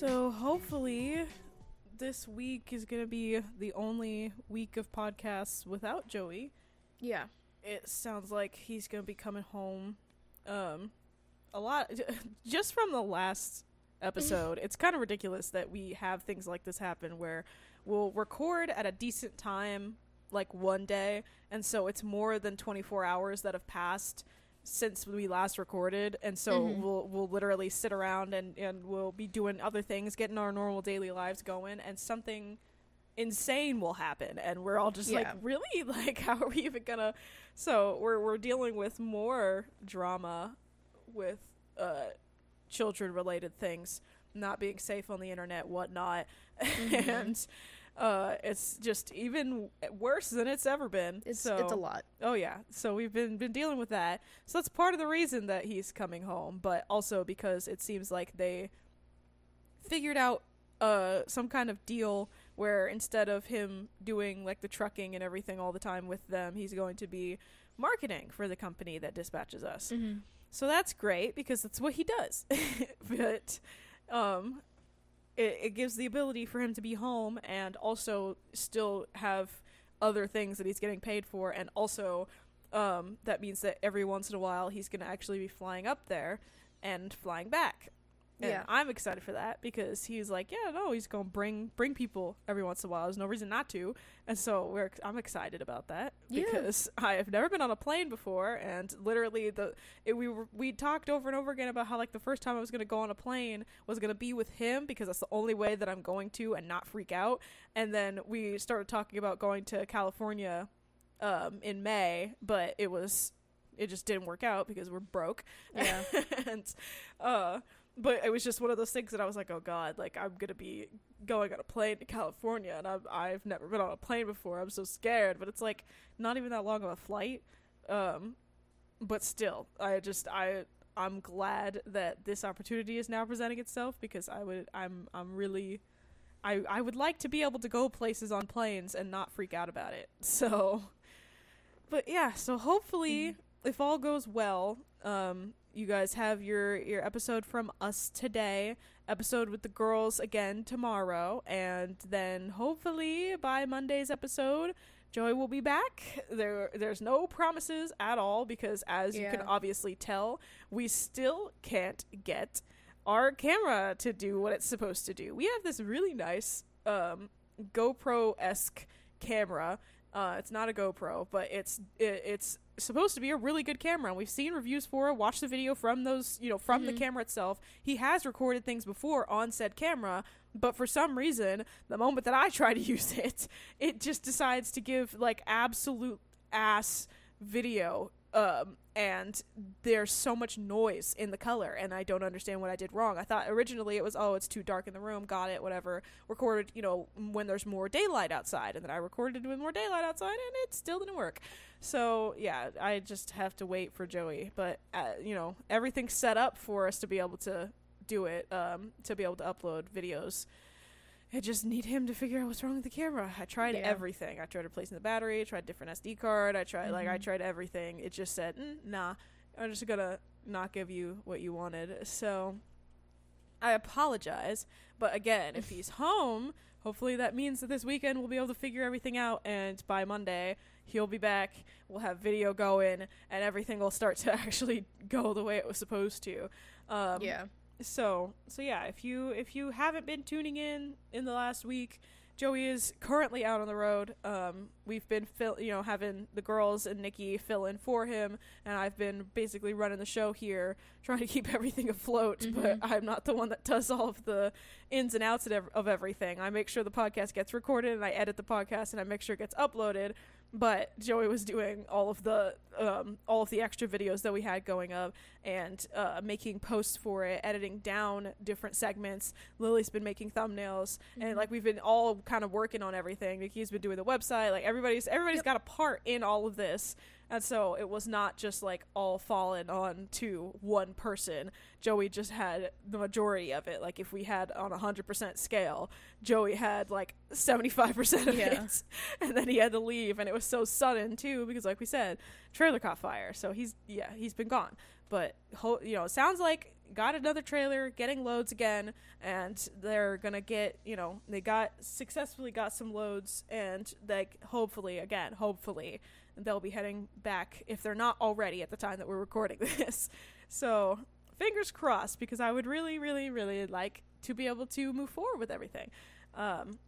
So hopefully this week is going to be the only week of podcasts without Joey. Yeah. It sounds like he's going to be coming home um a lot just from the last episode. it's kind of ridiculous that we have things like this happen where we'll record at a decent time like one day and so it's more than 24 hours that have passed since we last recorded and so Mhm. we'll we'll literally sit around and and we'll be doing other things getting our normal daily lives going and something insane will happen and we're all just like really like how are we even gonna so we're we're dealing with more drama with uh children related things not being safe on the internet whatnot Mhm. and uh it's just even worse than it's ever been It's so it's a lot. Oh yeah. So we've been been dealing with that. So that's part of the reason that he's coming home, but also because it seems like they figured out uh some kind of deal where instead of him doing like the trucking and everything all the time with them, he's going to be marketing for the company that dispatches us. Mm-hmm. So that's great because that's what he does. but um it, it gives the ability for him to be home and also still have other things that he's getting paid for and also um that means that every once in a while he's going to actually be flying up there and flying back. And Yeah. I'm excited for that because he's like, yeah, no, he's going to bring bring people every once in a while. There's no reason not to. And so we're I'm excited about that Yeah. because I have never been on a plane before and literally the it, we were we talked over and over again about how like the first time I was going to go on a plane was going to be with him because that's the only way that I'm going to and not freak out. And then we started talking about going to California um in May, but it was it just didn't work out because we're broke. Yeah. and uh but it was just one of those things that I was like, oh god, like I'm gonna be going on a plane to California, and I've I've never been on a plane before. I'm so scared, but it's like not even that long of a flight. Um, but still, I just I I'm glad that this opportunity is now presenting itself because I would I'm I'm really I I would like to be able to go places on planes and not freak out about it. So, but yeah, so hopefully, if all goes well, um, you guys have your your episode from us today, episode with the girls again tomorrow, and then hopefully by Monday's episode, Joey will be back. There there's no promises at all because as you can obviously tell, we still can't get our camera to do what it's supposed to do. We have this really nice um GoPro esque camera. Uh, it's not a GoPro, but it's it, it's supposed to be a really good camera. And we've seen reviews for it. Watched the video from those, you know, from the Mhm. camera itself. He has recorded things before on said camera, but for some reason, the moment that I try to use it, it just decides to give like absolute ass video. Um, and there's so much noise in the color, and I don't understand what I did wrong. I thought originally it was, oh, it's too dark in the room, got it, whatever. Recorded, you know, when there's more daylight outside, and then I recorded with more daylight outside, and it still didn't work. So yeah, I just have to wait for Joey. But uh, you know, everything's set up for us to be able to do it, um, to be able to upload videos. I just need him to figure out what's wrong with the camera. I tried Yeah. everything. I tried replacing the battery. I tried different SD card. I tried like I Mhm. tried everything. It just said, mm, "Nah, I'm just gonna not give you what you wanted." So I apologize. But again, if he's home, hopefully that means that this weekend we'll be able to figure everything out, and by Monday he'll be back. We'll have video going, and everything will start to actually go the way it was supposed to. Um, yeah. So so yeah, if you if you haven't been tuning in in the last week, Joey is currently out on the road. Um, we've been fill, you know having the girls and Nikki fill in for him, and I've been basically running the show here, trying to keep everything afloat. But Mhm. I'm not the one that does all of the ins and outs of ev- of everything. I make sure the podcast gets recorded, and I edit the podcast, and I make sure it gets uploaded. But Joey was doing all of the um, all of the extra videos that we had going up, and uh, making posts for it, editing down different segments. Lily's been making thumbnails, and Mhm. like we've been all kind of working on everything. Nikki's been doing the website. Like everybody's everybody's Yep. got a part in all of this. And so it was not just like all fallen on to one person. Joey just had the majority of it. Like if we had on a 100% scale, Joey had like 75% of Yeah. it. And then he had to leave and it was so sudden too because like we said, trailer caught fire. So he's yeah, he's been gone. But ho- you know, it sounds like got another trailer, getting loads again, and they're gonna get you know they got successfully got some loads, and like hopefully again, hopefully they'll be heading back if they're not already at the time that we're recording this. So fingers crossed because I would really, really, really like to be able to move forward with everything. Um,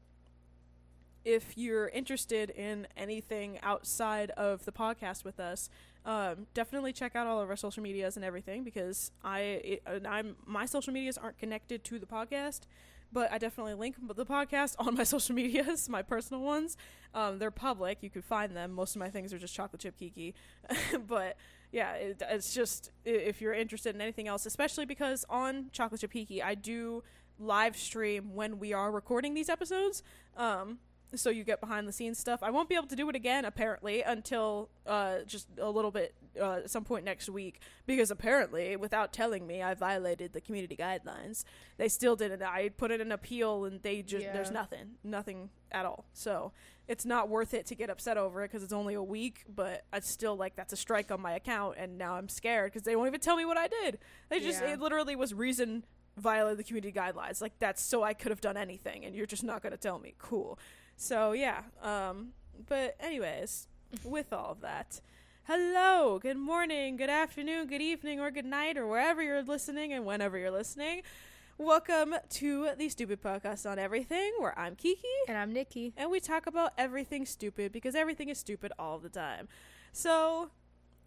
if you're interested in anything outside of the podcast with us, um, definitely check out all of our social medias and everything because I it, I'm my social medias aren't connected to the podcast, but I definitely link the podcast on my social medias, my personal ones. Um, they're public; you can find them. Most of my things are just chocolate chip kiki, but yeah, it, it's just if you're interested in anything else, especially because on chocolate chip kiki I do live stream when we are recording these episodes. Um, so you get behind the scenes stuff. I won't be able to do it again apparently until uh, just a little bit uh, some point next week because apparently without telling me I violated the community guidelines. They still didn't. I put in an appeal and they just there's nothing, nothing at all. So it's not worth it to get upset over it because it's only a week. But I still like that's a strike on my account and now I'm scared because they won't even tell me what I did. They just Yeah. it literally was reason violated the community guidelines. Like that's so I could have done anything and you're just not gonna tell me. Cool. So yeah, um, but anyways, with all of that, hello, good morning, good afternoon, good evening, or good night, or wherever you're listening and whenever you're listening. Welcome to the Stupid Podcast on Everything, where I'm Kiki, And I'm Nikki. and we talk about everything stupid because everything is stupid all the time. So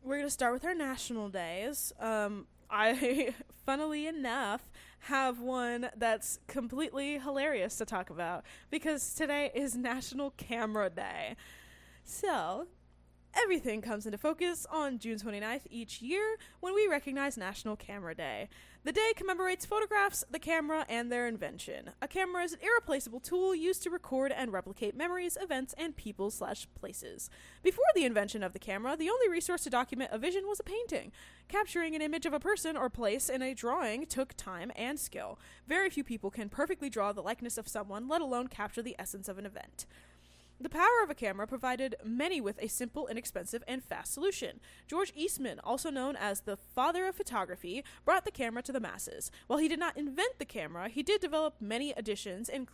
we're gonna start with our national days. Um, I, funnily enough, have one that's completely hilarious to talk about because today is National Camera Day. So, everything comes into focus on June 29th each year when we recognize National Camera Day. The day commemorates photographs, the camera, and their invention. A camera is an irreplaceable tool used to record and replicate memories, events, and people slash places. Before the invention of the camera, the only resource to document a vision was a painting. Capturing an image of a person or place in a drawing took time and skill. Very few people can perfectly draw the likeness of someone, let alone capture the essence of an event. The power of a camera provided many with a simple, inexpensive, and fast solution. George Eastman, also known as the father of photography, brought the camera to the masses. While he did not invent the camera, he did develop many additions in,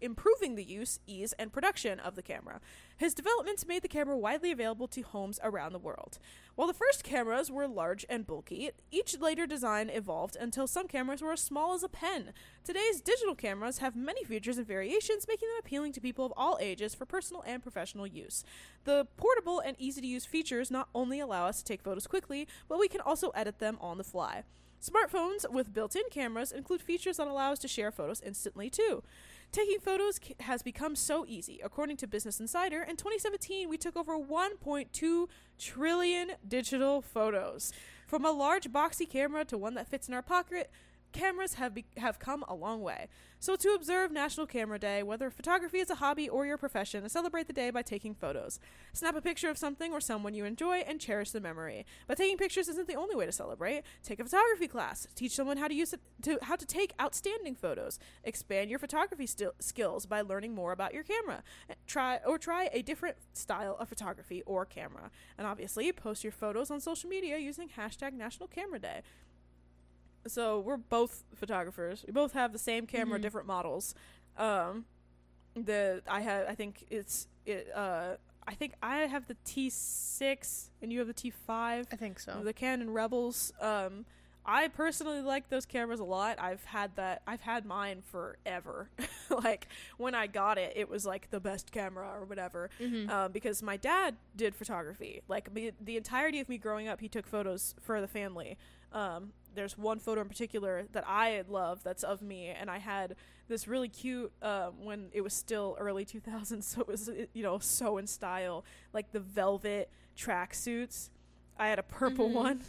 improving the use, ease, and production of the camera. His developments made the camera widely available to homes around the world. While the first cameras were large and bulky, each later design evolved until some cameras were as small as a pen. Today's digital cameras have many features and variations, making them appealing to people of all ages for personal and professional use. The portable and easy to use features not only allow us to take photos quickly, but we can also edit them on the fly. Smartphones with built in cameras include features that allow us to share photos instantly, too. Taking photos has become so easy. According to Business Insider, in 2017, we took over 1.2 trillion digital photos. From a large boxy camera to one that fits in our pocket, cameras have be- have come a long way. So to observe National Camera Day, whether photography is a hobby or your profession, celebrate the day by taking photos. Snap a picture of something or someone you enjoy and cherish the memory. But taking pictures isn't the only way to celebrate. Take a photography class. Teach someone how to use it to how to take outstanding photos. Expand your photography sti- skills by learning more about your camera. Eh, try or try a different style of photography or camera. And obviously, post your photos on social media using hashtag National Camera Day. So we're both photographers. We both have the same camera, Mhm. different models. Um, the I have I think it's it uh I think I have the T6 and you have the T5 I think so. the Canon Rebels. Um, I personally like those cameras a lot. I've had that. I've had mine forever. like when I got it, it was like the best camera or whatever. Mhm. Um, because my dad did photography. Like me, the entirety of me growing up, he took photos for the family. Um, there's one photo in particular that I love that's of me, and I had this really cute um, when it was still early 2000s, so it was uh, you know so in style, like the velvet tracksuits. I had a purple Mhm. one,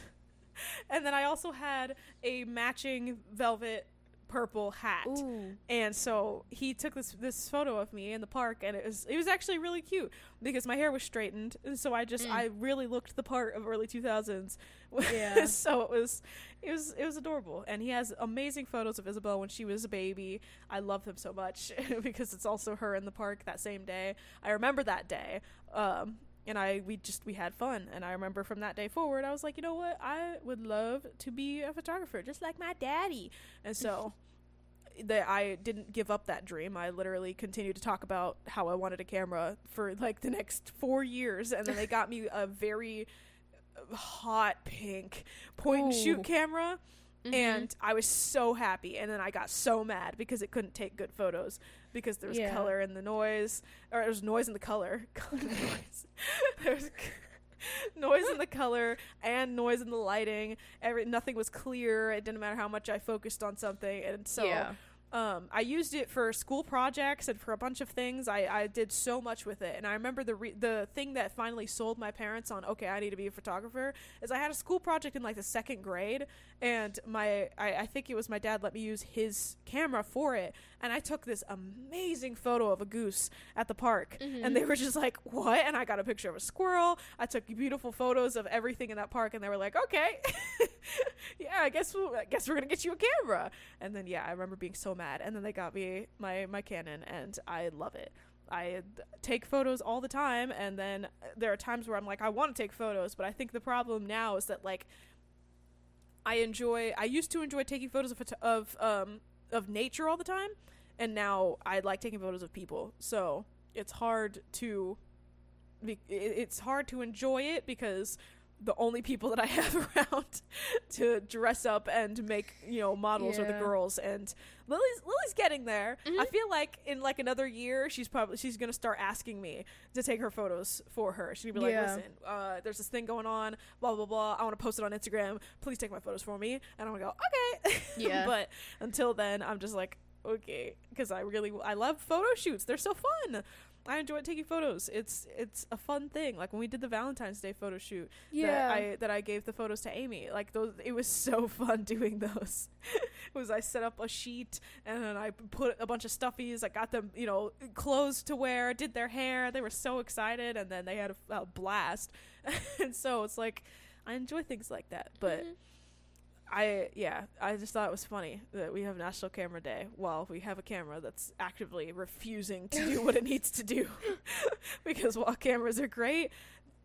and then I also had a matching velvet purple hat. Ooh. And so he took this this photo of me in the park, and it was it was actually really cute because my hair was straightened, and so I just Mm. I really looked the part of early two thousands. Yeah. so it was it was it was adorable, and he has amazing photos of Isabel when she was a baby. I love them so much because it's also her in the park that same day. I remember that day. Um, and I we just we had fun and I remember from that day forward I was like you know what I would love to be a photographer just like my daddy and so that I didn't give up that dream. I literally continued to talk about how I wanted a camera for like the next four years, and then they got me a very hot pink point and shoot camera. Mhm. And I was so happy, and then I got so mad because it couldn't take good photos because there was Yeah. color in the noise, or there was noise in the color, color noise. there was noise in the color and noise in the lighting. Every nothing was clear. It didn't matter how much I focused on something, and so yeah. Um, I used it for school projects and for a bunch of things. I, I did so much with it, and I remember the re- the thing that finally sold my parents on okay, I need to be a photographer is I had a school project in like the second grade, and my I, I think it was my dad let me use his camera for it, and I took this amazing photo of a goose at the park, and they were just like what? And I got a picture of a squirrel. I took beautiful photos of everything in that park, and they were like okay, yeah, I guess we'll, I guess we're gonna get you a camera. And then yeah, I remember being so mad. And then they got me my my Canon, and I love it. I take photos all the time, and then there are times where I'm like, I want to take photos, but I think the problem now is that like I enjoy. I used to enjoy taking photos of of um of nature all the time, and now I like taking photos of people. So it's hard to it's hard to enjoy it because the only people that I have around to dress up and make you know models are the girls and Lily's Lily's getting there. I Mhm. feel like in like another year she's probably she's gonna start asking me to take her photos for her. She's gonna be like, Yeah. listen, uh, there's this thing going on, blah blah blah. I want to post it on Instagram. Please take my photos for me. And I'm gonna go okay. Yeah. but until then, I'm just like okay because I really I love photo shoots. They're so fun. I enjoy taking photos. It's it's a fun thing. Like when we did the Valentine's Day photo shoot, Yeah. that I that I gave the photos to Amy. Like those, it was so fun doing those. it was I set up a sheet and then I put a bunch of stuffies. I got them, you know, clothes to wear. Did their hair. They were so excited, and then they had a, a blast. and so it's like I enjoy things like that. But Mhm. I yeah, I just thought it was funny that we have National Camera Day while we have a camera that's actively refusing to do what it needs to do. because while cameras are great,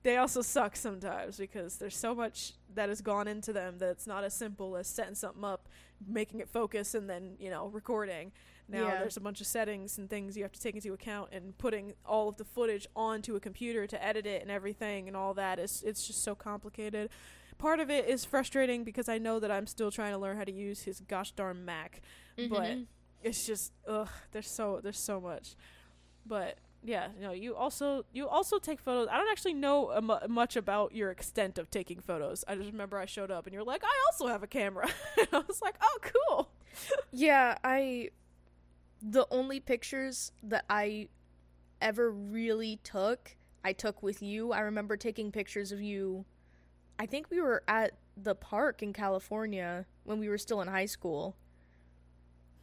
they also suck sometimes because there's so much that has gone into them that it's not as simple as setting something up, making it focus and then, you know, recording. Now Yeah. there's a bunch of settings and things you have to take into account and putting all of the footage onto a computer to edit it and everything and all that is it's just so complicated part of it is frustrating because I know that I'm still trying to learn how to use his gosh darn Mac. But Mhm. it's just ugh, there's so there's so much. But yeah, you know, you also you also take photos. I don't actually know much about your extent of taking photos. I just remember I showed up and you're like, I also have a camera. and I was like, oh, cool. Yeah, I the only pictures that I ever really took, I took with you. I remember taking pictures of you. I think we were at the park in California when we were still in high school.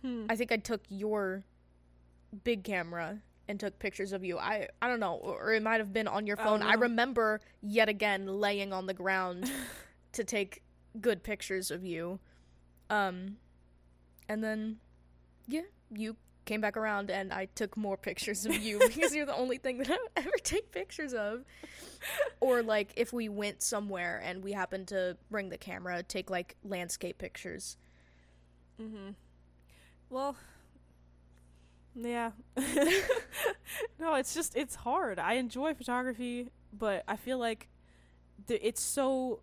Hmm. I think I took your big camera and took pictures of you. I I don't know, or it might have been on your phone. don't I remember yet again laying on the ground to take good pictures of you. Um and then yeah, you came back around and I took more pictures of you because you're the only thing that I ever take pictures of. Or like if we went somewhere and we happened to bring the camera, take like landscape pictures. Mm-hmm. Well, yeah. no, it's just it's hard. I enjoy photography, but I feel like the, it's so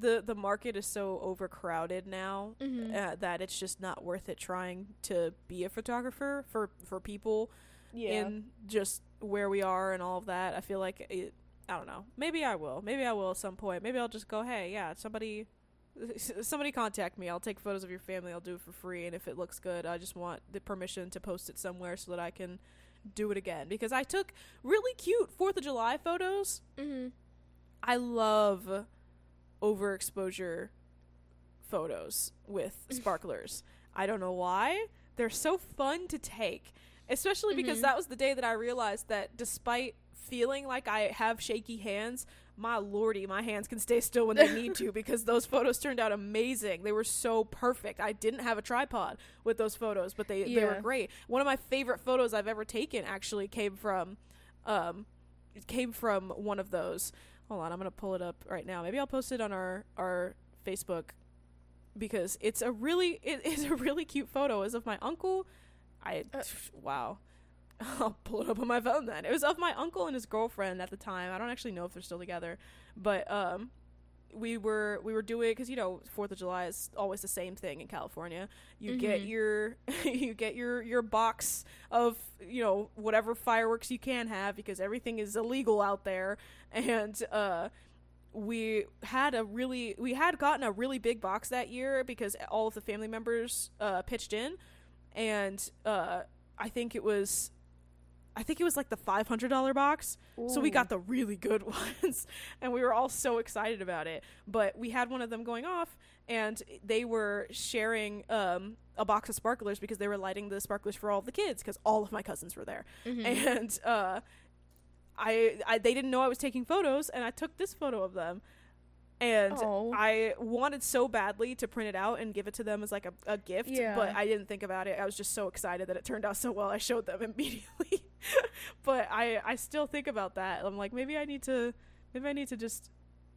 the the market is so overcrowded now Mhm. uh, that it's just not worth it trying to be a photographer for for people yeah. in just where we are and all of that. I feel like it. I don't know. Maybe I will. Maybe I will at some point. Maybe I'll just go. Hey, yeah, somebody, somebody contact me. I'll take photos of your family. I'll do it for free. And if it looks good, I just want the permission to post it somewhere so that I can do it again. Because I took really cute Fourth of July photos. Mhm. I love overexposure photos with sparklers. I don't know why. They're so fun to take, especially because Mhm. that was the day that I realized that despite feeling like I have shaky hands, my lordy, my hands can stay still when they need to because those photos turned out amazing. They were so perfect. I didn't have a tripod with those photos, but they, they were great. One of my favorite photos I've ever taken actually came from um came from one of those. Hold on, I'm gonna pull it up right now. Maybe I'll post it on our our Facebook because it's a really it is a really cute photo. It's of my uncle. I Uh. wow. I'll pull it up on my phone then. It was of my uncle and his girlfriend at the time. I don't actually know if they're still together, but um we were we were doing because you know Fourth of July is always the same thing in California. You get Mhm. your you get your your box of you know whatever fireworks you can have because everything is illegal out there, and uh, we had a really we had gotten a really big box that year because all of the family members uh, pitched in, and uh, I think it was. I think it was like the five hundred dollar box, so we got the really good ones, and we were all so excited about it. But we had one of them going off, and they were sharing um, a box of sparklers because they were lighting the sparklers for all the kids because all of my cousins were there, Mhm. and uh, I, I they didn't know I was taking photos, and I took this photo of them, and Oh. I wanted so badly to print it out and give it to them as like a, a gift, Yeah. but I didn't think about it. I was just so excited that it turned out so well. I showed them immediately, but I I still think about that. I'm like maybe I need to maybe I need to just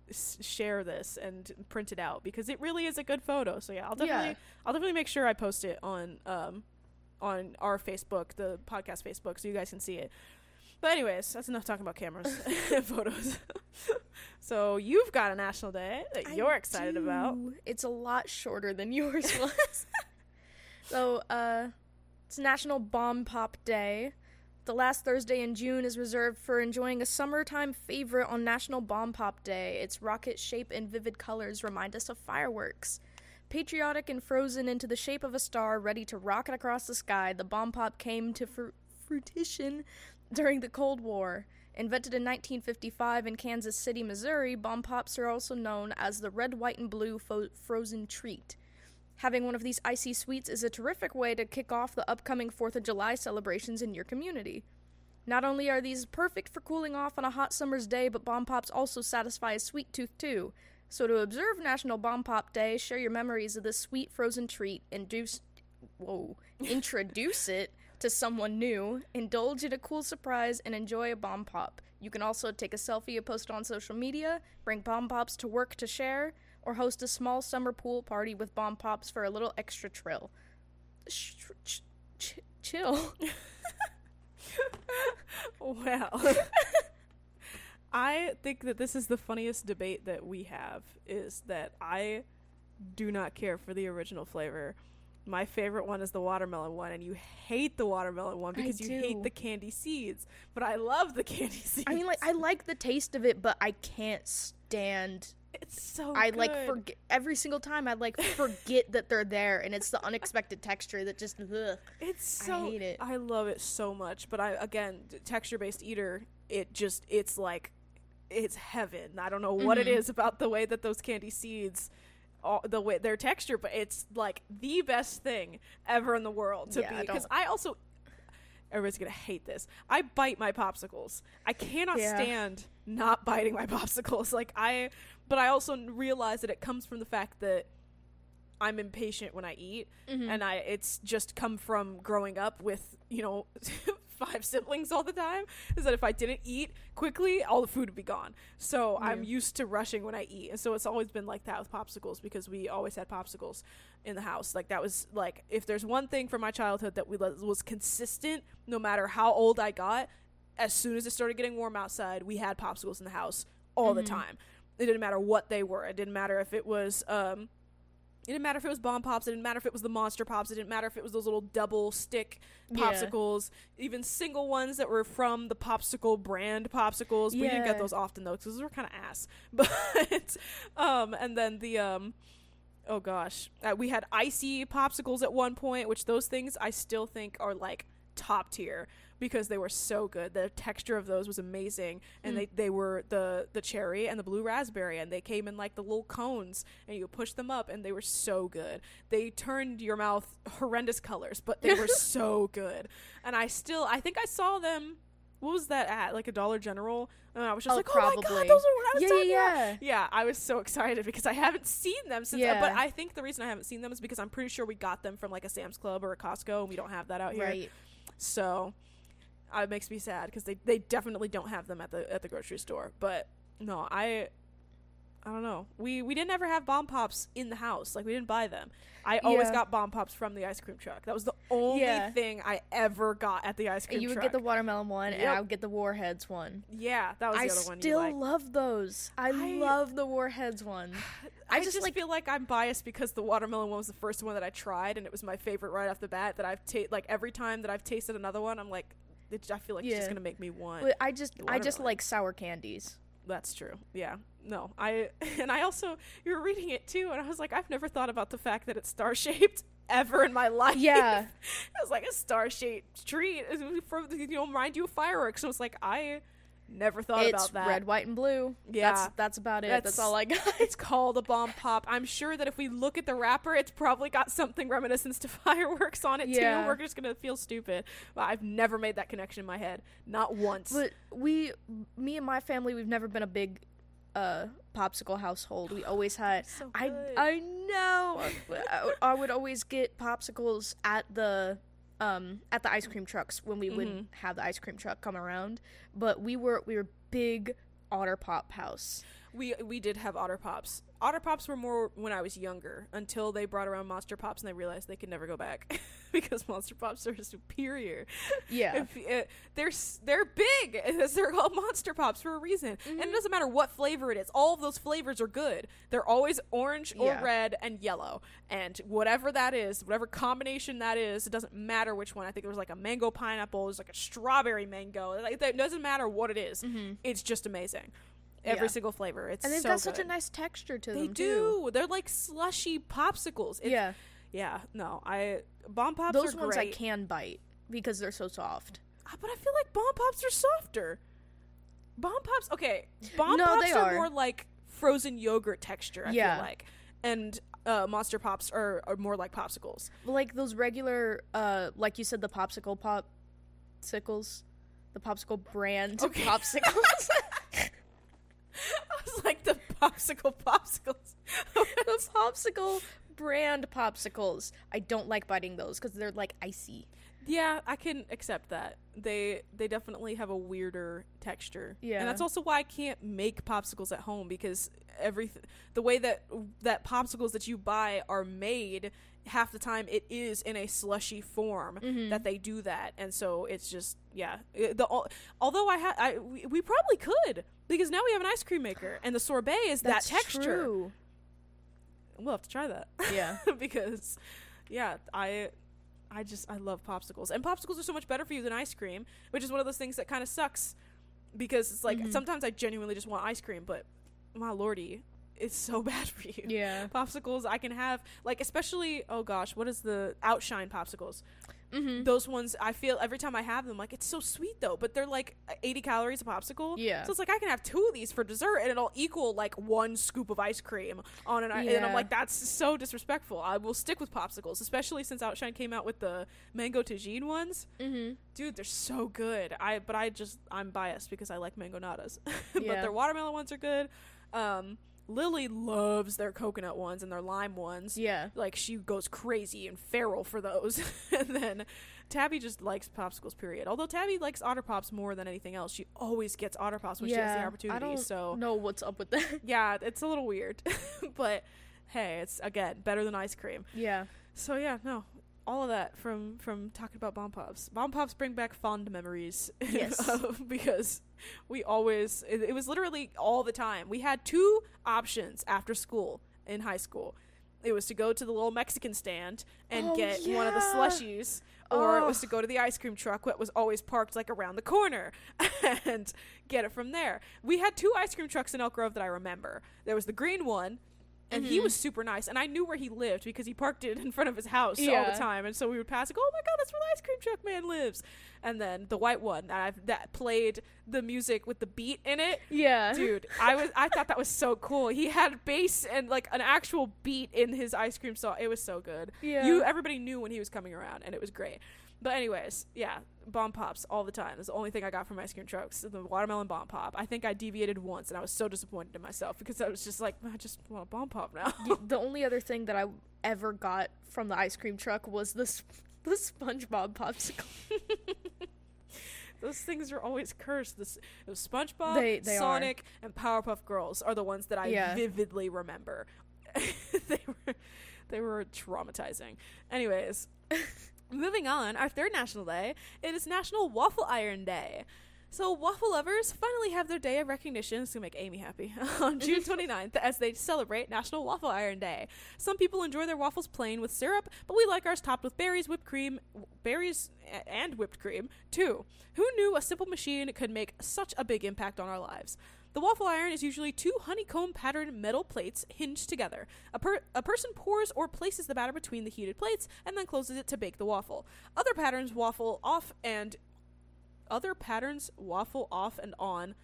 s- share this and print it out because it really is a good photo. So yeah, I'll definitely Yeah. I'll definitely make sure I post it on um on our Facebook, the podcast Facebook, so you guys can see it. But anyways, that's enough talking about cameras and photos. so you've got a national day that I you're excited about. It's a lot shorter than yours was. so, uh, it's National Bomb Pop Day. The last Thursday in June is reserved for enjoying a summertime favorite on National Bomb Pop Day. Its rocket shape and vivid colors remind us of fireworks. Patriotic and frozen into the shape of a star ready to rocket across the sky, the bomb pop came to fru- fruition during the Cold War. Invented in 1955 in Kansas City, Missouri, bomb pops are also known as the red, white, and blue fo- frozen treat. Having one of these icy sweets is a terrific way to kick off the upcoming 4th of July celebrations in your community. Not only are these perfect for cooling off on a hot summer's day, but bomb pops also satisfy a sweet tooth too. So to observe National Bomb Pop Day, share your memories of this sweet frozen treat, induce, whoa, introduce it to someone new, indulge in a cool surprise, and enjoy a bomb pop. You can also take a selfie and post it on social media, bring bomb pops to work to share, or host a small summer pool party with bomb pops for a little extra trill. Sh- ch- ch- chill. Well, I think that this is the funniest debate that we have is that I do not care for the original flavor. My favorite one is the watermelon one, and you hate the watermelon one because you hate the candy seeds. But I love the candy seeds. I mean, like, I like the taste of it, but I can't stand it's so. I like forget every single time. I like forget that they're there, and it's the unexpected texture that just. Ugh. It's I so. hate it. I love it so much. But I again, texture based eater. It just it's like it's heaven. I don't know what it Mhm. is about the way that those candy seeds. All, the way their texture, but it's like the best thing ever in the world to Yeah, be. Because I also, everybody's gonna hate this. I bite my popsicles. I cannot Yeah. stand not biting my popsicles. Like I, but I also realize that it comes from the fact that I'm impatient when I eat, Mhm. and I it's just come from growing up with you know five siblings all the time. Is that if I didn't eat quickly, all the food would be gone. So I'm used to rushing when I eat, and so it's always been like that with popsicles because we always had popsicles in the house. Like that was like if there's one thing from my childhood that we was consistent, no matter how old I got. As soon as it started getting warm outside, we had popsicles in the house all the Mhm. time. It didn't matter what they were. It didn't matter if it was um it didn't matter if it was bomb pops. It didn't matter if it was the monster pops. It didn't matter if it was those little double stick Yeah. popsicles. Even single ones that were from the popsicle brand popsicles. We didn't get those often though, because those were kind of ass. But um, and then the um, oh gosh, uh, we had icy popsicles at one point, which those things I still think are like top tier because they were so good. The texture of those was amazing, and Mm. they they were the the cherry and the blue raspberry, and they came in like the little cones, and you push them up, and they were so good. They turned your mouth horrendous colors, but they were so good. And I still, I think I saw them. What was that at? Like a Dollar General, and I was just Oh, like, "Oh my god, those are what I was Yeah, talking yeah, about." yeah. Yeah, I was so excited because I haven't seen them since. Yeah. But I think the reason I haven't seen them is because I'm pretty sure we got them from like a Sam's Club or a Costco, and we don't have that out here. So uh, it makes me sad because they, they definitely don't have them at the at the grocery store. But no, I I don't know. We we didn't ever have bomb pops in the house. Like we didn't buy them. I always got bomb pops from the ice cream truck. That was the only Yeah. thing I ever got at the ice cream And you would truck. get the watermelon one, and I would get the warheads one. yeah, that was the I other one you still love those. I, I- love the warheads one. I, I just, just, like- feel like I'm biased because the watermelon one was the first one that I tried, and it was my favorite right off the bat. That I've ta- like every time that I've tasted another one, I'm like, it, I feel like it's just gonna make me want. I just I just like sour candies. That's true. Yeah. No, I and I also you were reading it too, and I was like, I've never thought about the fact that it's star shaped ever in my life. Yeah. it was like a star shaped treat from you know remind you of fireworks. And I was like, I never thought it's about that. red, white, and blue. Yeah. That's that's about it. That's- That's, all I got. It's called a bomb pop. I'm sure that if we look at the wrapper, it's probably got something reminiscent to fireworks on it Yeah. too. We're just gonna feel stupid. But I've never made that connection in my head, not once. But we, me and my family, we've never been a big uh popsicle household. We always had. So I. I know. I, I would always get popsicles at the um at the ice cream trucks when we Mhm. would have the ice cream truck come around. But we were we were big Otter Pop house. We we did have Otter Pops. Otter Pops were more when I was younger until they brought around Monster Pops and they realized they could never go back because Monster Pops are superior. Yeah. If, uh, they're they're big. They're called Monster Pops for a reason, and Mm-hmm. it doesn't matter what flavor it is. All of those flavors are good. They're always orange or Yeah. red and yellow, and whatever that is, whatever combination that is, it doesn't matter which one. I think there was like a mango pineapple. It was like a strawberry mango. Like, it doesn't matter what it is. It's just amazing. Every. Yeah. single flavor. It's and they've so got such a nice texture to They them They do. too. They're like slushy popsicles. It's- yeah. Yeah. No, I bomb pops Those ones I can bite because they're so soft. Ah, But I feel like bomb pops are softer. Bomb pops, okay. Bomb No, pops they are, are. more like frozen yogurt texture. I Yeah. feel like, and uh, monster pops are, are more like popsicles. Like those regular uh like you said the popsicle pop sickles. The popsicle brand Okay. popsicles. I was like the popsicle popsicles. the popsicle brand popsicles. I don't like biting those because they're like icy. Yeah, I can accept that. They they definitely have a weirder texture. Yeah. and that's also why I can't make popsicles at home because every the way that that popsicles that you buy are made half the time it is in a slushy form Mm-hmm. that they do that and so it's just yeah the although i had i we, we probably could because now we have an ice cream maker and the sorbet is That's that texture True. we'll have to try that Yeah. because yeah i i just i love popsicles and popsicles are so much better for you than ice cream which is one of those things that kind of sucks because it's like Mhm. sometimes i genuinely just want ice cream but my lordy it's so bad for you Yeah. popsicles i can have like especially oh gosh what is the outshine popsicles Mm-hmm. those ones i feel every time i have them like it's so sweet though but they're like 80 calories a popsicle Yeah. so it's like i can have two of these for dessert and it'll equal like one scoop of ice cream on an and i'm like that's so disrespectful i will stick with popsicles especially since outshine came out with the mango Tajín ones Mm-hmm. dude they're so good i but i just i'm biased because i like mangonadas but Yeah. their watermelon ones are good um lily loves their coconut ones and their lime ones Yeah. like she goes crazy and feral for those and then tabby just likes popsicles period although tabby likes otter pops more than anything else she always gets otter pops when she has the opportunity I don't so know what's up with that. yeah it's a little weird but hey it's again better than ice cream yeah. so yeah no all of that from from talking about bomb pops. Bomb pops bring back fond memories. Yes. because we always it, it was literally all the time. We had two options after school in high school. It was to go to the little mexican stand and Oh, get one of the slushies or it was Oh. to go to the ice cream truck that was always parked like around the corner and get it from there. We had two ice cream trucks in elk grove that i remember. There was the green one and he Mhm. was super nice. And I knew where he lived because he parked it in front of his house all the time. And so we would pass, like, oh my god, that's where the ice cream truck man lives. And then the white one that I've, that played the music with the beat in it. Yeah. Dude, I was I thought that was so cool. He had bass and like an actual beat in his ice cream song. It was so good. Yeah. You everybody knew when he was coming around and it was great. But anyways, yeah, bomb pops all the time. That's the only thing I got from ice cream trucks. The watermelon bomb pop. I think I deviated once and I was so disappointed in myself because I was just like, I just want a bomb pop now. The only other thing that I ever got from the ice cream truck was this the SpongeBob popsicle. Those things are always cursed. This SpongeBob, They- they are. Sonic, and Powerpuff Girls are the ones that I Yeah. vividly remember. they were they were traumatizing. Anyways, moving on, our third national day, it is National Waffle Iron Day. So waffle lovers finally have their day of recognition. Gonna make Amy happy on June 29th as they celebrate National Waffle Iron Day. Some people enjoy their waffles plain with syrup, but we like ours topped with berries, whipped cream, berries and whipped cream too. Who knew a simple machine could make such a big impact on our lives? The waffle iron is usually two honeycomb patterned metal plates hinged together. A, per- a person pours or places the batter between the heated plates and then closes it to bake the waffle. Other patterns waffle off and other patterns waffle off and on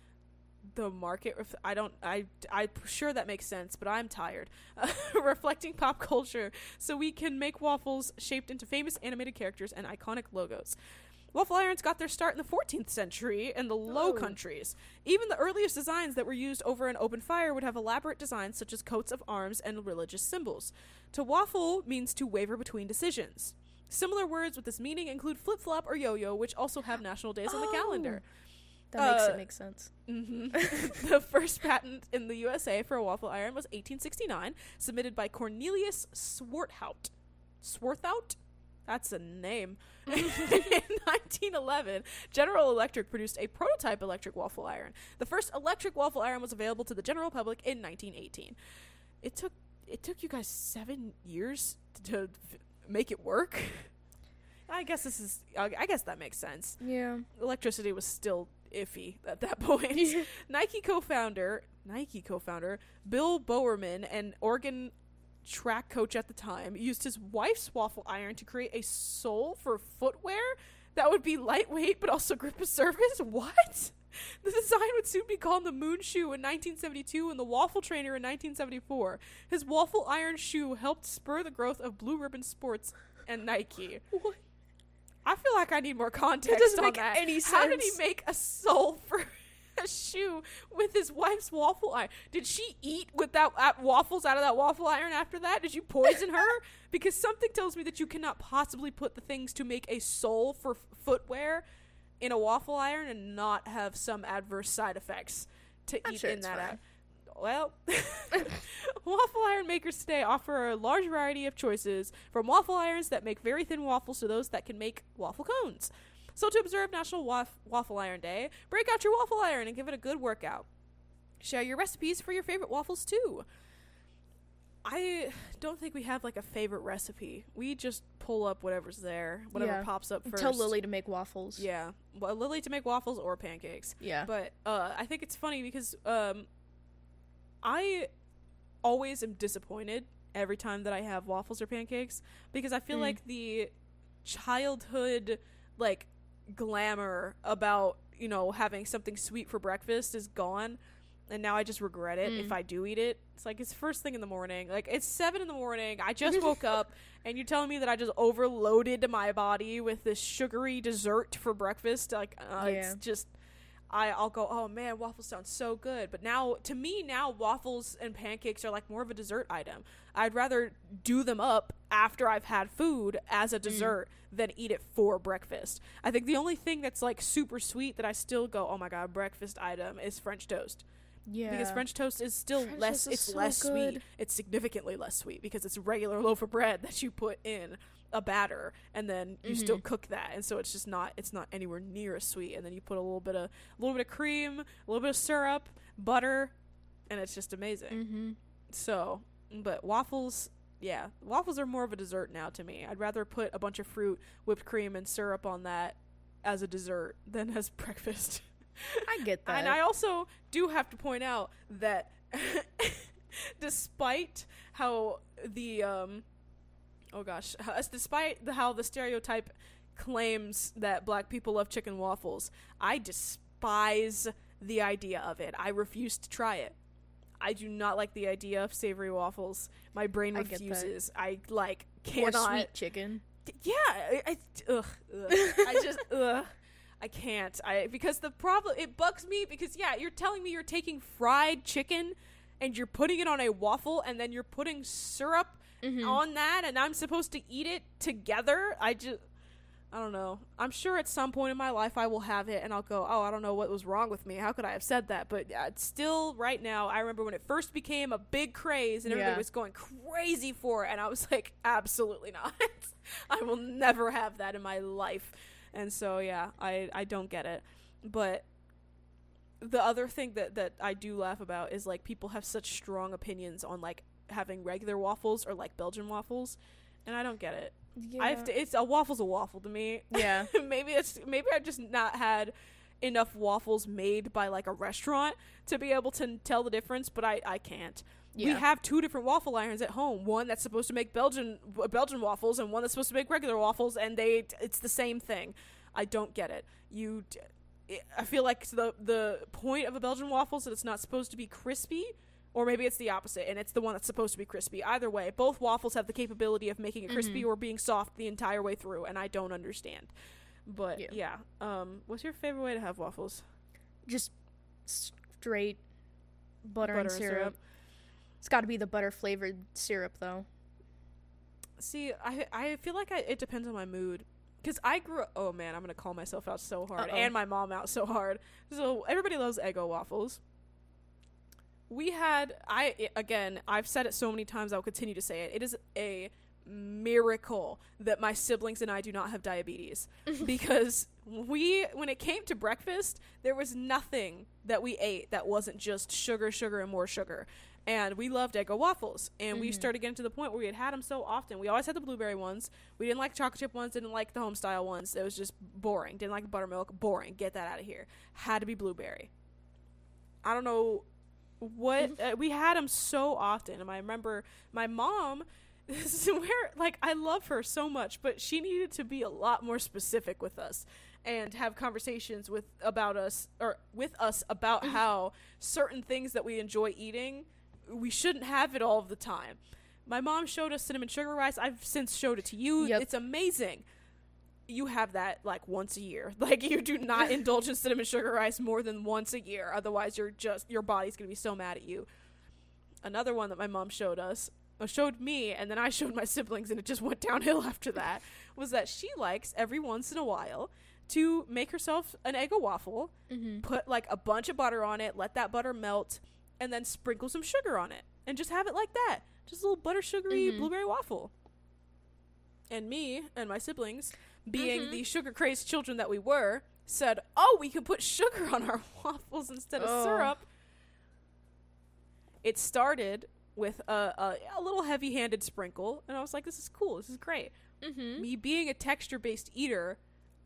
the market ref- i don't i i'm sure that makes sense but i'm tired reflecting pop culture so we can make waffles shaped into famous animated characters and iconic logos waffle irons got their start in the 14th century in the low Oh. countries even the earliest designs that were used over an open fire would have elaborate designs such as coats of arms and religious symbols to waffle means to waver between decisions Similar words with this meaning include flip flop or yo yo, which also have national days on the calendar. That makes Uh, it make sense. hmm the first patent in the USA for a waffle iron was 1869, submitted by Cornelius Swarthout. Swarthout? That's a name. in 1911, General Electric produced a prototype electric waffle iron. The first electric waffle iron was available to the general public in 1918. It took it took you guys seven years to make it work. I guess this is. I guess that makes sense Yeah. electricity was still iffy at that point. Nike co-founder, Nike co-founder Bill Bowerman, and Oregon track coach at the time, used his wife's waffle iron to create a sole for footwear that would be lightweight but also grip of surface. What? The design would soon be called the Moon Shoe in 1972 and the Waffle Trainer in 1974. His waffle iron shoe helped spur the growth of Blue Ribbon Sports and Nike. What? I feel like I need more context It doesn't make that. any How did he make a sole for a shoe with his wife's waffle iron? Did she eat with that uh, waffles out of that waffle iron after that? Did you poison her? because something tells me that you cannot possibly put the things to make a sole for f- footwear in a waffle iron and not have some adverse side effects to I'm eat sure in that. fine. out- well, waffle iron makers today offer a large variety of choices from waffle irons that make very thin waffles to those that can make waffle cones. So, to observe National Waf- Waffle Iron Day, break out your waffle iron and give it a good workout. Share your recipes for your favorite waffles too. I don't think we have like a favorite recipe. We just pull up whatever's there, whatever Yeah. pops up first. Tell Lily to make waffles. Yeah, well, Lily to make waffles or pancakes. Yeah. But uh, I think it's funny because um, I always am disappointed every time that I have waffles or pancakes because I feel Mm. like the childhood like glamour about you know having something sweet for breakfast is gone and now I just regret it if Mm. I do eat it. It's like it's first thing in the morning. Like it's seven in the morning. I just woke up, and you're telling me that I just overloaded my body with this sugary dessert for breakfast. Like uh, it's just, I I'll go. Oh man, waffles sound so good. But now to me now waffles and pancakes are like more of a dessert item. I'd rather do them up after I've had food as a mm. dessert than eat it for breakfast. I think the only thing that's like super sweet that I still go, oh my god, breakfast item is French toast Yeah. because French toast is still French less. is It's so less sweet. It's significantly less sweet because it's a regular loaf of bread that you put in a batter and then you still Mhm. cook that, and so it's just not. It's not anywhere near as sweet. And then you put a little bit of a little bit of cream, a little bit of syrup, butter, and it's just amazing. Mm-hmm. So, but waffles. Yeah, waffles are more of a dessert now to me. I'd rather put a bunch of fruit, whipped cream, and syrup on that as a dessert than as breakfast. I get that. And I also do have to point out that despite how the um oh gosh as despite the, how the stereotype claims that black people love chicken waffles i despise the idea of it i refuse to try it i do not like the idea of savory waffles my brain I refuses i like Or cannot sweet chicken. yeah, I, I ugh, ugh. I just ugh. I can't. I because the problem it bugs me because yeah, you're telling me you're taking fried chicken and you're putting it on a waffle and then you're putting syrup Mhm. on that and I'm supposed to eat it together. I just I don't know. I'm sure at some point in my life I will have it and I'll go, "Oh, I don't know what was wrong with me. How could I have said that?" But uh, still right now, I remember when it first became a big craze and everybody Yeah. was going crazy for it and I was like, "Absolutely not. I will never have that in my life." And so yeah, I I don't get it. But the other thing that that I do laugh about is like people have such strong opinions on like having regular waffles or like Belgian waffles, and I don't get it. I have to. It's a waffle's a waffle to me. Yeah. maybe it's maybe I just not had enough waffles made by like a restaurant to be able to tell the difference, but I I can't. We have two different waffle irons at home. One that's supposed to make Belgian Belgian waffles, and one that's supposed to make regular waffles, and they it's the same thing. I don't get it. You, d- I feel like the the point of a Belgian waffle is that it's not supposed to be crispy, or maybe it's the opposite, and it's the one that's supposed to be crispy. Either way, both waffles have the capability of making it crispy or being soft the entire way through, and I don't understand. But Yeah. yeah, um, what's your favorite way to have waffles? Just straight butter, and syrup. It's got to be the butter flavored syrup though. See, I I feel like I, it depends on my mood. Cause I grew. Oh man, I'm gonna call myself out so hard, Uh-oh. and my mom out so hard. So everybody loves Eggo waffles. We had I again. I've said it so many times. I'll continue to say it. It is a miracle that my siblings and I do not have diabetes. Because we when it came to breakfast there was nothing that we ate that wasn't just sugar sugar and more sugar. And we loved Eggo waffles. And we Mhm. started getting to the point where we had had them so often. We always had the blueberry ones. We didn't like chocolate chip ones didn't like the home style ones. It was just boring. Didn't like buttermilk. Boring. Get that out of here. Had to be blueberry. I don't know what uh, we had them so often and I remember my mom this is where like I love her so much but she needed to be a lot more specific with us and have conversations with about us or with us about how certain things that we enjoy eating we shouldn't have it all of the time. My mom showed us cinnamon sugar rice. I've since showed it to you. Yep. It's amazing. You have that like once a year. Like you do not indulge in cinnamon sugar rice more than once a year. Otherwise, you're just your body's gonna be so mad at you. Another one that my mom showed us, uh, showed me, and then I showed my siblings, and it just went downhill after that. Was that she likes every once in a while to make herself an Eggo waffle, Mm-hmm. put like a bunch of butter on it, let that butter melt, and then sprinkle some sugar on it, and just have it like that. Just a little butter sugary Mhm. blueberry waffle. And me and my siblings, being Mhm. the sugar crazed children that we were, said, "Oh, we can put sugar on our waffles instead of Oh. syrup." It started with a, a, a little heavy handed sprinkle, and I was like, "This is cool. This is great." Mm-hmm. me being a texture based eater,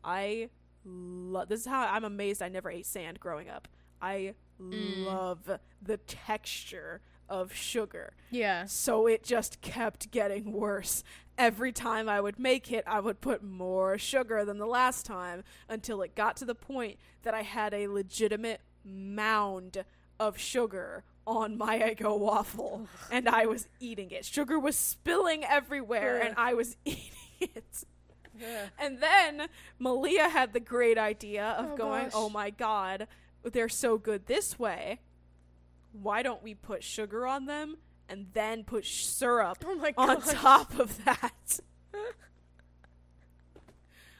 I love this is how I'm amazed I never ate sand growing up. I Mm. love the texture of sugar. Yeah. So it just kept getting worse. Every time I would make it, I would put more sugar than the last time until it got to the point that I had a legitimate mound of sugar on my Eggo waffle and I was eating it. Sugar was spilling everywhere and I was eating it. And then Malia had the great idea of Oh, going, gosh. "Oh my god, they're so good this way. Why don't we put sugar on them and then put syrup Oh on top of that?"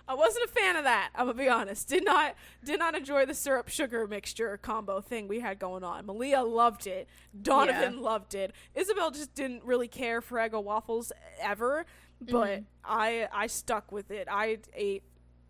I wasn't a fan of that. I'm gonna be honest. Did not did not enjoy the syrup sugar mixture combo thing we had going on. Malia loved it. Donovan loved it. Isabel just didn't really care for Eggo waffles ever, but Mhm. I I stuck with it. I ate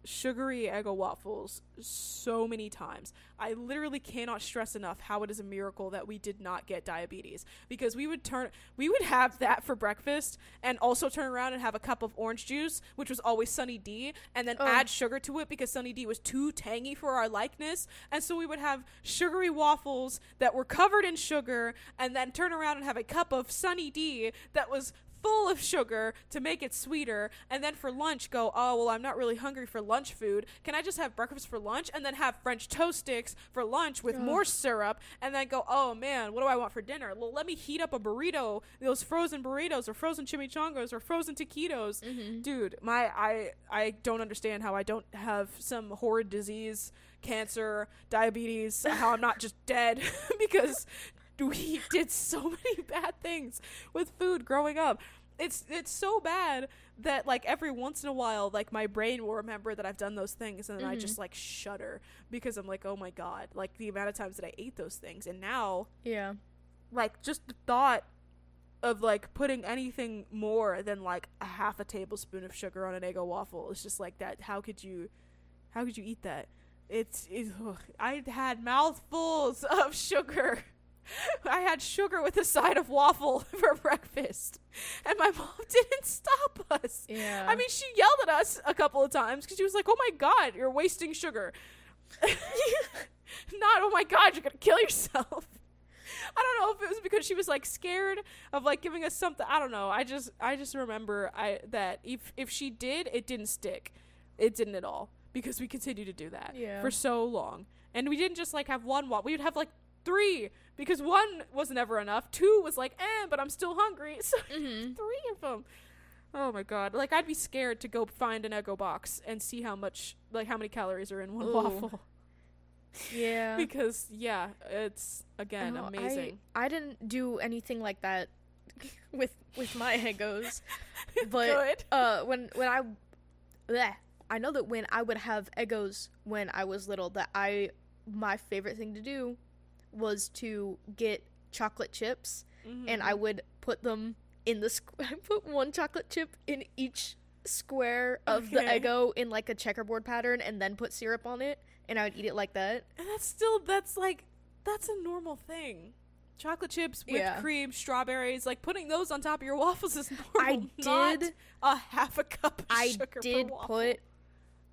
sugary Eggo waffles so many times. I literally cannot stress enough how it is a miracle that we did not get diabetes because we would turn we would have that for breakfast and also turn around and have a cup of orange juice, which was always Sunny D, and then Oh. add sugar to it because Sunny D was too tangy for our likeness. And so we would have sugary waffles that were covered in sugar and then turn around and have a cup of Sunny D that was full of sugar to make it sweeter and then for lunch go oh well i'm not really hungry for lunch food can i just have breakfast for lunch and then have french toast sticks for lunch with Ugh. more syrup and then go oh man what do i want for dinner well let me heat up a burrito those frozen burritos or frozen chimichangas or frozen taquitos Mhm. dude my i i don't understand how i don't have some horrid disease cancer diabetes how i'm not just dead because we did so many bad things with food growing up it's it's so bad that like every once in a while like my brain will remember that I've done those things and then I Mhm. just like shudder because I'm like oh my god like the amount of times that I ate those things and now Yeah. like just the thought of like putting anything more than like a half a tablespoon of sugar on an Eggo waffle is just like that. How could you, how could you eat that? It's, it's ugh. I had mouthfuls of sugar. I had sugar with a side of waffle for breakfast, and my mom didn't stop us. Yeah. I mean, she yelled at us a couple of times because she was like, "Oh my god, you're wasting sugar." Not, "Oh my god, you're gonna kill yourself." I don't know if it was because she was like scared of like giving us something. I don't know. I just I just remember I that if if she did, it didn't stick. It didn't at all because we continued to do that Yeah. for so long. And we didn't just like have one waffle. We would have like three because one was never enough. Two was like, "Eh, but I'm still hungry." So Mhm. three of them. Oh my god! Like I'd be scared to go find an Eggo box and see how much, like how many calories are in one Ooh. waffle. Yeah. because yeah, it's again I- amazing. I, didn't do anything like that with with my Eggos. But Good. uh when when I bleh, I know that when I would have Eggos when I was little that I my favorite thing to do was to get chocolate chips and I would put them in the squ- I put one chocolate chip in each square of the Okay. Eggo in like a checkerboard pattern and then put syrup on it and I would eat it like that. And that's still that's like that's a normal thing. Chocolate chips, whipped Yeah. cream, strawberries, like putting those on top of your waffles is normal. I did a half a cup of I did put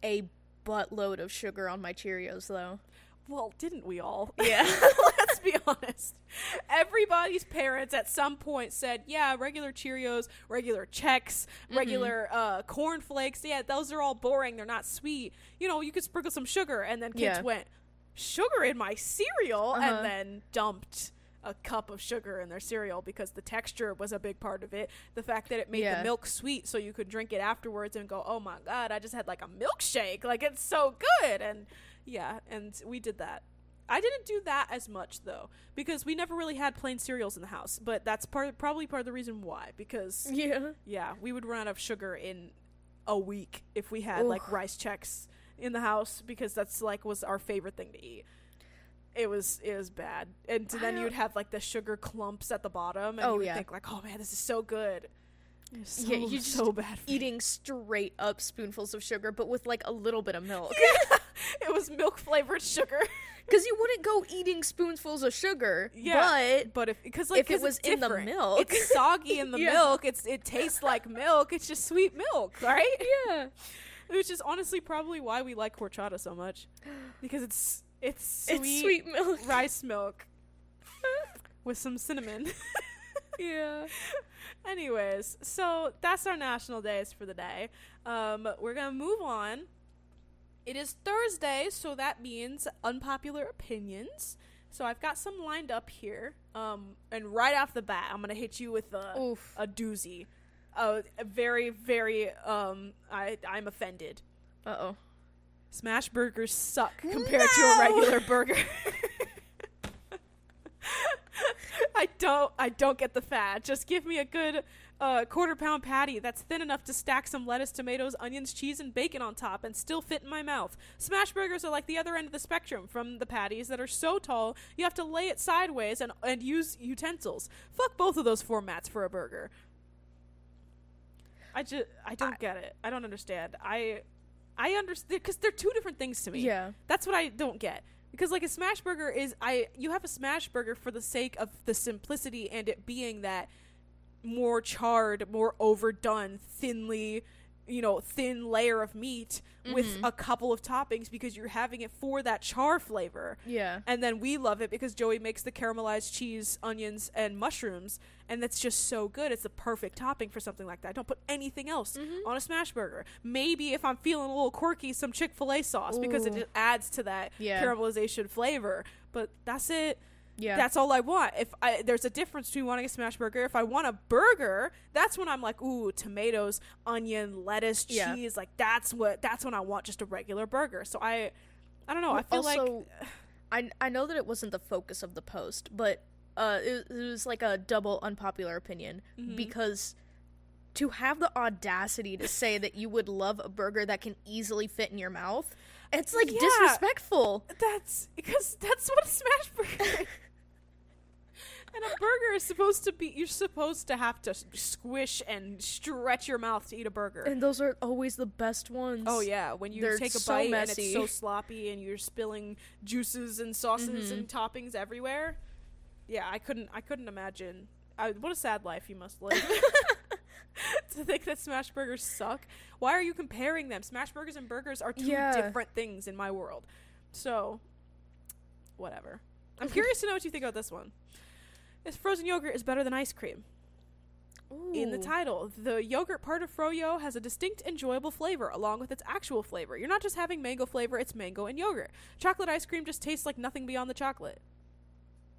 a buttload of sugar on my Cheerios though. Well, didn't we all? Yeah. Let's be honest. Everybody's parents at some point said, "Yeah, regular Cheerios, regular Chex, Mm-hmm. regular uh, corn flakes. Yeah, those are all boring. They're not sweet. You know, you could sprinkle some sugar." And then kids Yeah. went, "Sugar in my cereal," Uh-huh. and then dumped a cup of sugar in their cereal because the texture was a big part of it. The fact that it made Yeah. the milk sweet, so you could drink it afterwards and go, "Oh my god, I just had like a milkshake. Like it's so good." And yeah, and we did that. I didn't do that as much though because we never really had plain cereals in the house. But that's part probably part of the reason why because Yeah. yeah, we would run out of sugar in a week if we had like Rice Chex in the house because that's like was our favorite thing to eat. It was it was bad, and then you'd have like the sugar clumps at the bottom, and Oh, you would yeah. think like, "Oh man, this is so good." So, Yeah, you just so bad. Eating straight up spoonfuls of sugar but with like a little bit of milk. it was milk flavored sugar. Cuz you wouldn't go eating spoonfuls of sugar. Yeah, But but if because like if it was in the milk. it's soggy in the Yeah. milk. It's it tastes like milk. It's just sweet milk, right? yeah. Which is honestly probably why we like horchata so much, because it's it's sweet, It's sweet milk. rice milk with some cinnamon. yeah. Anyways, so that's our national days for the day. Um, we're gonna move on. It is Thursday, so that means unpopular opinions. So I've got some lined up here. Um, and right off the bat, I'm gonna hit you with a Oof. a doozy. Uh, a very, very. Um, I I'm offended. Uh-oh. Smash burgers suck compared to a regular burger. I don't I don't get the fat. Just give me a good uh, quarter pound patty that's thin enough to stack some lettuce, tomatoes, onions, cheese, and bacon on top and still fit in my mouth. Smash burgers are like the other end of the spectrum from the patties that are so tall you have to lay it sideways and, and use utensils. Fuck both of those formats for a burger. I just I don't get it. I don't understand. I I understand because they're two different things to me. Yeah. That's what I don't get. Because like a smash burger is I you have a smash burger for the sake of the simplicity and it being that more charred, more overdone, thinly, you know, thin layer of meat with Mhm. a couple of toppings because you're having it for that char flavor. Yeah. And then we love it because Joey makes the caramelized cheese, onions, and mushrooms, and that's just so good. It's the perfect topping for something like that. Don't put anything else Mhm. on a smash burger. Maybe if I'm feeling a little quirky, some Chick Fil A sauce because it adds to that Yeah. caramelization flavor. But that's it. Yeah. That's all I want. If I, there's a difference between wanting a smash burger. If I want a burger, that's when I'm like, ooh, tomatoes, onion, lettuce, Yeah. cheese. Like that's what. That's when I want just a regular burger. So I, I don't know. I Well, feel like I I know that it wasn't the focus of the post, but uh, it, it was like a double unpopular opinion Mhm. because to have the audacity to say that you would love a burger that can easily fit in your mouth, it's like Yeah. disrespectful. That's because that's what a smash burger. And a burger is supposed to be. You're supposed to have to squish and stretch your mouth to eat a burger. And those are always the best ones. Oh yeah, when you They're take a so bite and it's so sloppy and you're spilling juices and sauces Mhm. and toppings everywhere. Yeah, I couldn't. I couldn't imagine. I, what a sad life you must live. to think that smash burgers suck. Why are you comparing them? Smash burgers and burgers are two Yeah. different things in my world. So, whatever. I'm curious to know what you think about this one. This frozen yogurt is better than ice cream in the title. The yogurt part of Froyo has a distinct, enjoyable flavor along with its actual flavor. You're not just having mango flavor, it's mango and yogurt. Chocolate ice cream just tastes like nothing beyond the chocolate,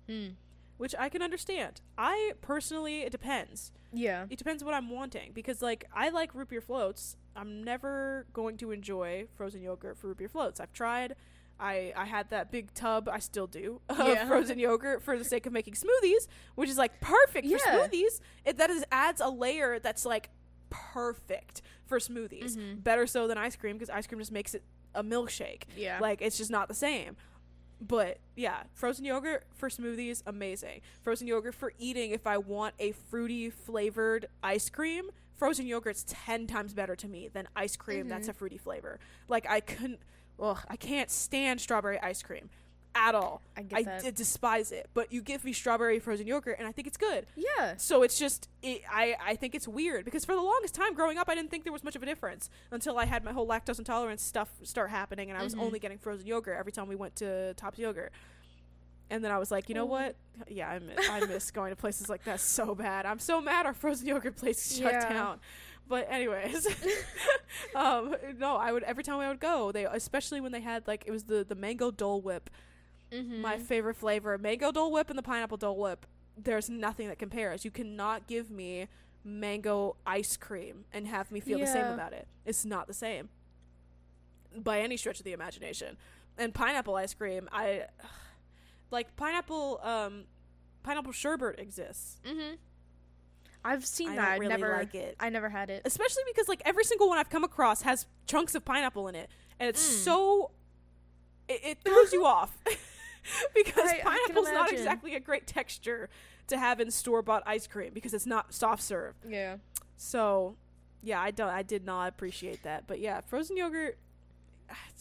Hmm. which I can understand. I personally, it depends. Yeah. It depends what I'm wanting because, like, I like root beer floats. I'm never going to enjoy frozen yogurt for root beer floats. I've tried. I, I had that big tub, I still do, of Yeah. frozen yogurt for the sake of making smoothies, which is like perfect for smoothies. It that is adds a layer that's like perfect for smoothies. Mhm. Better so than ice cream because ice cream just makes it a milkshake. Yeah. Like it's just not the same. But yeah, frozen yogurt for smoothies, amazing. Frozen yogurt for eating if I want a fruity flavored ice cream. Frozen yogurt's 10 times better to me than ice cream that's Mhm. a fruity flavor. Like I couldn't ugh, I can't stand strawberry ice cream at all. I get I that. d- despise it. But you give me strawberry frozen yogurt and I think it's good. yeah. So it's just it, I I think it's weird because for the longest time growing up I didn't think there was much of a difference until I had my whole lactose intolerance stuff start happening and I was Mhm. only getting frozen yogurt every time we went to Tops Yogurt. And then I was like, you know Oh. what? Yeah, I miss, I miss going to places like that so bad. I'm so mad our frozen yogurt place shut Yeah. down. But anyways, um, no, I would every time I would go, they especially when they had like it was the the mango Dole Whip. Mm-hmm. my favorite flavor mango dole whip and the pineapple dole whip. There's nothing that compares. You cannot give me mango ice cream and have me feel the same about it. It's not the same. By any stretch of the imagination. And pineapple ice cream i like pineapple um pineapple sherbet exists. Mm-hmm. I've seen i that. I've really never. like it I never had it. especially because like every single one i've come across has chunks of pineapple in it and it's Mm. so it, it throws you off because I- I pineapple's not exactly a great texture to have in store bought ice cream because it's not soft serve Yeah. so yeah i don't i did not appreciate that but yeah frozen yogurt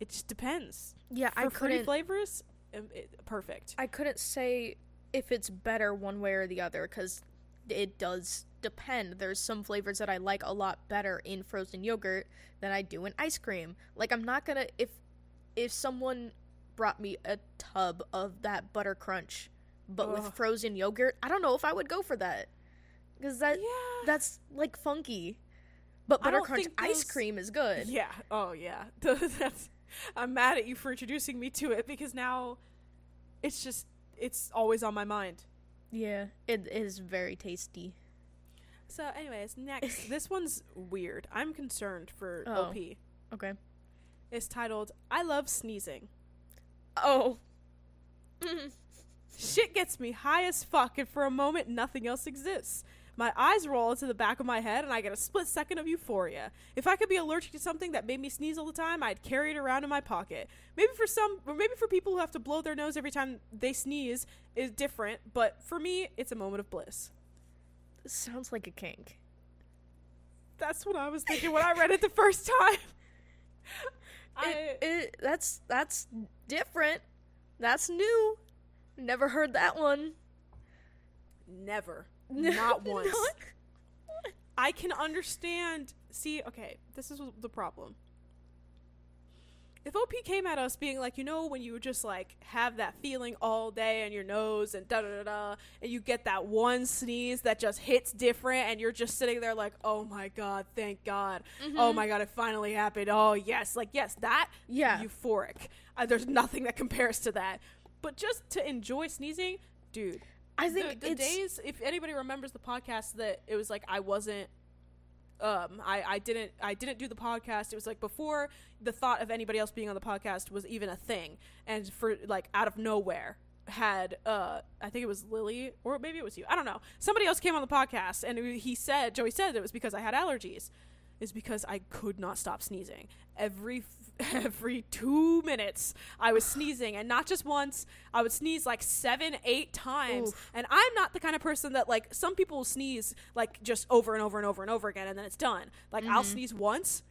it just depends Yeah. for I couldn't. flavors um, it, perfect I couldn't say if it's better one way or the other because it does depend. There's some flavors that I like a lot better in frozen yogurt than I do in ice cream. Like I'm not gonna if if someone brought me a tub of that butter crunch but with frozen yogurt, I don't know if I would go for that. Cuz that yeah that's like funky. But butter crunch ice those- cream is good. Yeah. Oh yeah. That's. I'm mad at you for introducing me to it because now, it's just it's always on my mind. Yeah, it is very tasty. So, anyways, next this one's weird. I'm concerned for Oh. OP. Okay. It's titled "I Love Sneezing." Oh. Shit gets me high as fuck, and for a moment, nothing else exists. My eyes roll into the back of my head, and I get a split second of euphoria. If I could be allergic to something that made me sneeze all the time, I'd carry it around in my pocket. Maybe for some, or maybe for people who have to blow their nose every time they sneeze, is different. But for me, it's a moment of bliss. Sounds like a kink. That's what I was thinking when I read it the first time. I It, it, that's that's different. That's new. Never heard that one. never, not once. Not- I can understand. See, okay, this is the problem. If OP came at us being like, you know, when you just like have that feeling all day in your nose and da da da da, and you get that one sneeze that just hits different, and you're just sitting there like, oh my god, thank God, oh my god, it finally happened. Oh yes, like yes, that Yeah. euphoric. Uh, there's nothing that compares to that. But just to enjoy sneezing, dude, I the, think the it's days if anybody remembers the podcast that it was like i wasn't um i i didn't i didn't do the podcast. It was like before the thought of anybody else being on the podcast was even a thing. And for like out of nowhere had uh i think it was lily or maybe it was you. I don't know. Somebody else came on the podcast and he said joey said it was because i had allergies is because I could not stop sneezing. Every every 2 minutes I was sneezing and not just once. I would sneeze like 7 8 times. Oof. And I'm not the kind of person that like some people sneeze like just over and over and over and over again and then it's done. Like I'll mm-hmm. sneeze once,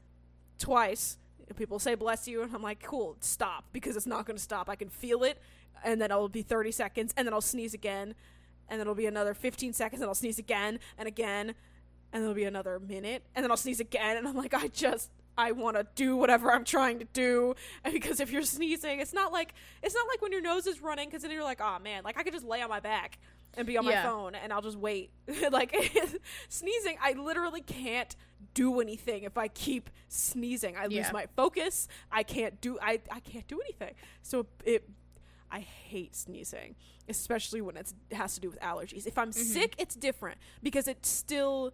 twice. and People say bless you and I'm like cool, stop because it's not going to stop. I can feel it and then it'll be 30 seconds and then I'll sneeze again and then it'll be another 15 seconds and I'll sneeze again and again and there'll be another minute and then I'll sneeze again and I'm like I just I want to do whatever I'm trying to do. And because if you're sneezing it's not like it's not like when your nose is running cuz then you're like oh man like I could just lay on my back and be on my phone and I'll just wait. Like sneezing I literally can't do anything if I keep sneezing. I lose Yeah. my focus. I can't do I I can't do anything. So it I hate sneezing, especially when it has to do with allergies. If I'm mm-hmm. sick, it's different because it's still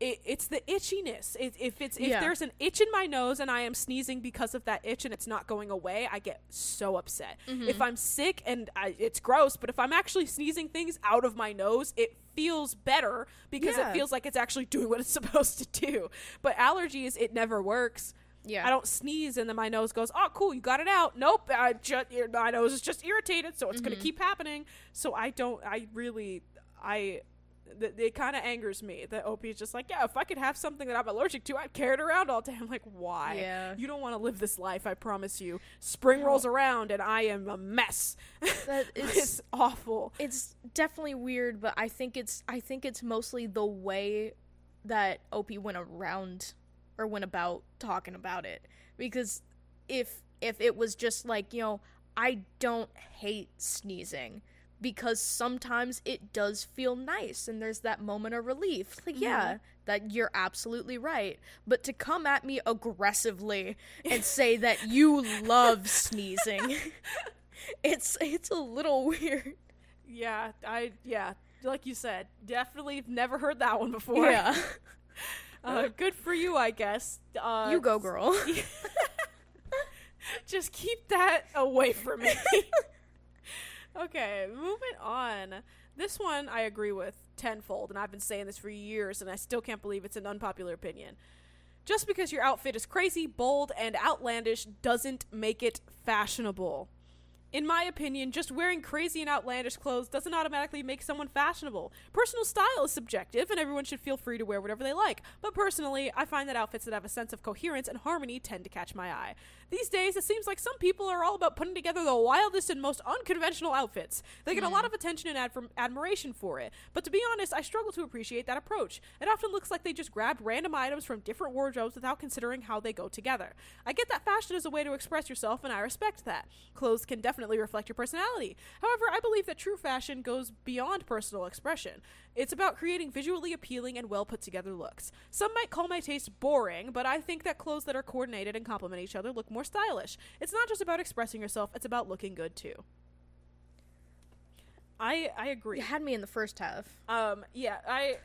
it, it's the itchiness. It, if it's if Yeah. there's an itch in my nose and I am sneezing because of that itch and it's not going away, I get so upset. Mm-hmm. If I'm sick and I, it's gross, but if I'm actually sneezing things out of my nose, it feels better because Yeah. it feels like it's actually doing what it's supposed to do. But allergies, it never works. Yeah. I don't sneeze and then my nose goes, "Oh, cool, you got it out." Nope, I just my nose is just irritated, so it's going to mm-hmm. keep happening. So I don't I really I th- it kind of angers me that OP is just like, "Yeah, if I could have something that I'm allergic to, I'd carry it around all day." I'm like, "Why? Yeah. You don't want to live this life, I promise you." Spring rolls around and I am a mess. That it's, it's- awful. it's definitely weird, but I think it's I think it's mostly the way that OP went around or went about talking about it. Because if if it was just like, you know, I don't hate sneezing because sometimes it does feel nice and there's that moment of relief. Like, yeah, that you're absolutely right. But to come at me aggressively and say that you love sneezing, it's it's a little weird. Yeah, I yeah, like you said, definitely never heard that one before. Yeah. Uh, good for you, I guess. Uh, You go, girl. Just keep that away from me. Okay, moving on. This one I agree with tenfold, and I've been saying this for years, and I still can't believe it's an unpopular opinion. Just because your outfit is crazy, bold, and outlandish doesn't make it fashionable. In my opinion, just wearing crazy and outlandish clothes doesn't automatically make someone fashionable. Personal style is subjective, and everyone should feel free to wear whatever they like. But personally, I find that outfits that have a sense of coherence and harmony tend to catch my eye. These days, it seems like some people are all about putting together the wildest and most unconventional outfits. They get a lot mm. of attention and adm- admiration for it. But to be honest, I struggle to appreciate that approach. It often looks like they just grabbed random items from different wardrobes without considering how they go together. I get that fashion is a way to express yourself, and I respect that. Clothes can definitely reflect your personality. However, I believe that true fashion goes beyond personal expression. It's about creating visually appealing and well put together looks. Some might call my taste boring, but I think that clothes that are coordinated and complement each other look more stylish. It's not just about expressing yourself, it's about looking good too. I I agree. You had me in the first half. Um, yeah, I.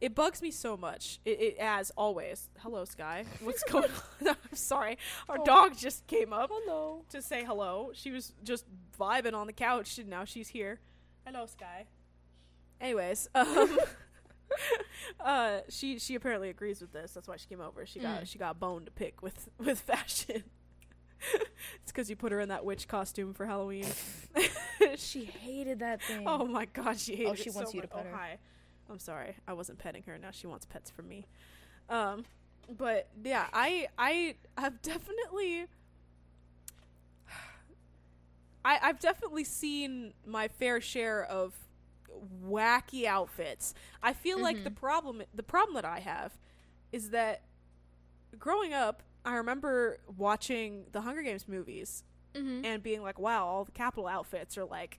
It bugs me so much. It, it as always. Hello, Sky. What's going on? I'm sorry. Our Oh. dog just came up Hello. to say hello. She was just vibing on the couch, and now she's here. Hello, Sky. Anyways, um, uh, she she apparently agrees with this. That's why she came over. She got Mm. she got bone to pick with with fashion. it's because you put her in that witch costume for Halloween. She hated that thing. Oh my god, she hated Oh, she it wants so you to much. pet oh, her. hi. I'm sorry. I wasn't petting her. Now she wants pets from me. Um but yeah, I I have definitely I I've definitely seen my fair share of wacky outfits. I feel like the Mhm. problem the problem that I have is that growing up, I remember watching the Hunger Games movies Mm-hmm. and being like, "Wow, all the Capitol outfits are like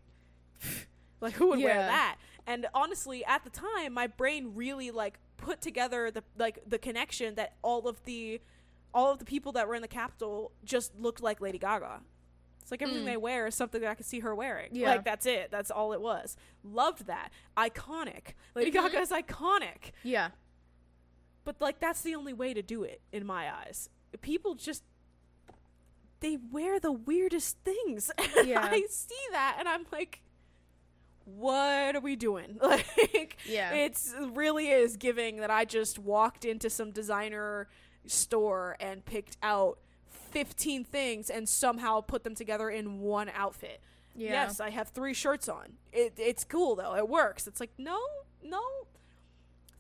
like who would wear that?" And honestly, at the time, my brain really like put together the like the connection that all of the all of the people that were in the Capitol just looked like Lady Gaga. It's like everything Mm. they wear is something that I could see her wearing. Yeah. Like that's it. That's all it was. Loved that. Iconic. Lady Mhm. Gaga is iconic. Yeah. But like that's the only way to do it in my eyes. People just they wear the weirdest things. Yeah. I see that and I'm like what are we doing? Like Yeah. it's really is giving that I just walked into some designer store and picked out 15 things and somehow put them together in one outfit. yeah. Yes, I have three shirts on. It, it's cool though. It works. It's like no, no.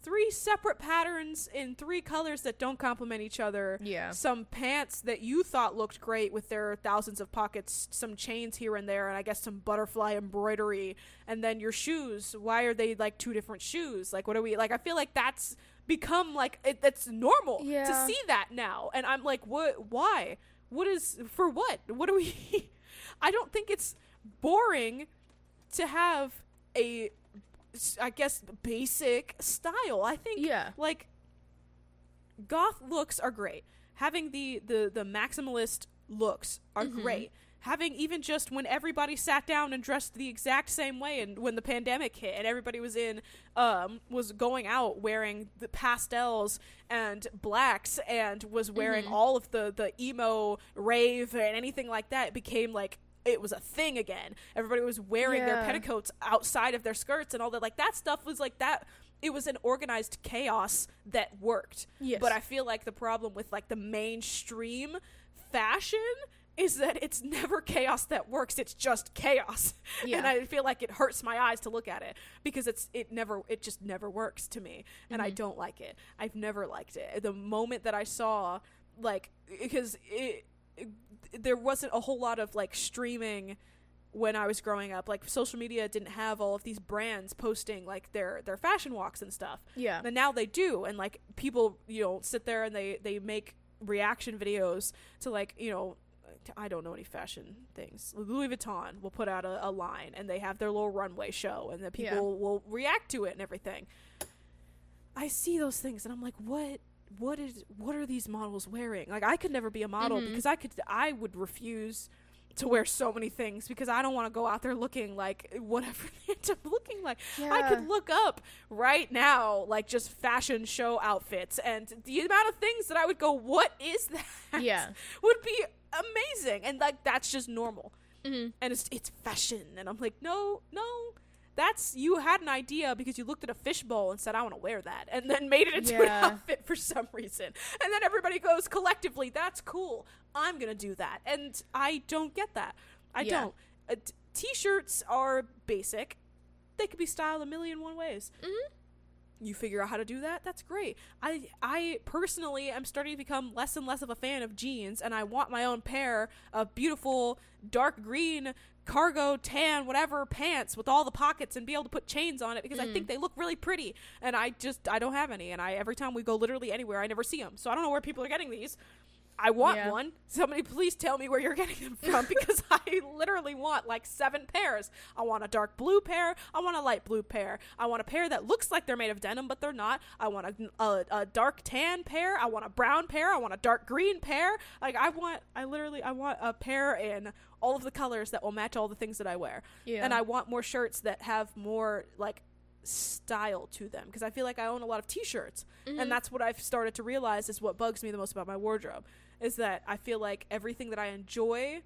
Three separate patterns in three colors that don't complement each other. Yeah. Some pants that you thought looked great with their thousands of pockets, some chains here and there, and I guess some butterfly embroidery. And then your shoes. Why are they like two different shoes? Like, what are we like? I feel like that's become like it, it's normal to see that now. And I'm like, what? Why? What is for what? What do we? I don't think it's boring to have a i guess basic style. I think Yeah. like goth looks are great. Having the the the maximalist looks are Mhm. great. Having even just when everybody sat down and dressed the exact same way and when the pandemic hit and everybody was in um was going out wearing the pastels and blacks and was wearing Mhm. all of the the emo rave and anything like that it became like it was a thing again. Everybody was wearing their petticoats outside of their skirts and all that. Like that stuff was like that. It was an organized chaos that worked. Yes. But I feel like the problem with like the mainstream fashion is that it's never chaos that works. It's just chaos. Yeah. And I feel like it hurts my eyes to look at it because it's it never it just never works to me and I Mhm. don't like it. I've never liked it. The moment that I saw like because it, it there wasn't a whole lot of like streaming when I was growing up. Like social media didn't have all of these brands posting like their their fashion walks and stuff. yeah. And now they do, and like people, you know, sit there and they they make reaction videos to like you know. I don't know any fashion things. Louis Vuitton will put out a, a line, and they have their little runway show, and the people Yeah. will react to it and everything. I see those things, and I'm like, what? What is? What are these models wearing? Like, I could never be a model Mhm. because I could. I would refuse to wear so many things because I don't want to go out there looking like whatever they end up looking like. I could look up right now, like just fashion show outfits, and the amount of things that I would go, "What is that?" Yeah. would be amazing, and like that's just normal, Mhm. and it's it's fashion, and I'm like, no, no. That's you had an idea because you looked at a fishbowl and said, "I want to wear that," and then made it into an Yeah. outfit for some reason. And then everybody goes collectively, "That's cool. I'm gonna do that," and I don't get that. I Yeah. don't. Uh, t- t-shirts are basic. They could be styled a million one ways. Mhm. You figure out how to do that. That's great. I I personally am starting to become less and less of a fan of jeans, and I want my own pair of beautiful dark green cargo tan whatever pants with all the pockets and be able to put chains on it because I Mm. think they look really pretty and I just I don't have any and I every time we go literally anywhere I never see them so I don't know where people are getting these I want Yeah. one. Somebody please tell me where you're getting them from because I literally want like seven pairs. I want a dark blue pair. I want a light blue pair. I want a pair that looks like they're made of denim but they're not. I want a, a, a dark tan pair. I want a brown pair. I want a dark green pair. Like I want I literally I want a pair in all of the colors that will match all the things that I wear. Yeah. and I want more shirts that have more like style to them because I feel like I own a lot of t-shirts. Mhm. and that's what I've started to realize is what bugs me the most about my wardrobe is that I feel like everything that I enjoy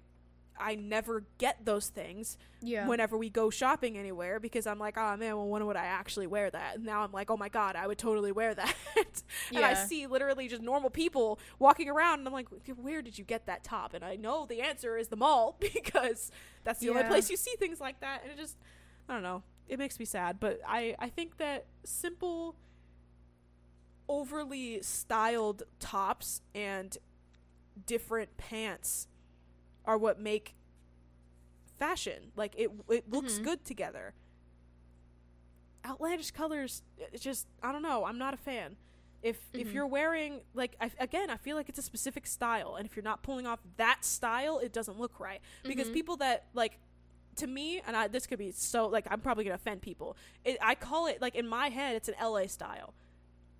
I never get those things yeah. whenever we go shopping anywhere because I'm like, oh man, well, when would I actually wear that? And now I'm like, oh my god, I would totally wear that. and I see literally just normal people walking around, and I'm like, where did you get that top? And I know the answer is the mall because that's the only place you see things like that. And it just, I don't know, it makes me sad. But I, I think that simple, overly styled tops and different pants are what make fashion. Like it it looks Mhm. good together. Outlandish colors it's just I don't know, I'm not a fan. If if Mhm. you're wearing like I, again, I feel like it's a specific style and if you're not pulling off that style, it doesn't look right. Because Mhm. people that like to me, and I, this could be so like I'm probably gonna offend people. It, I call it like in my head, it's an LA style.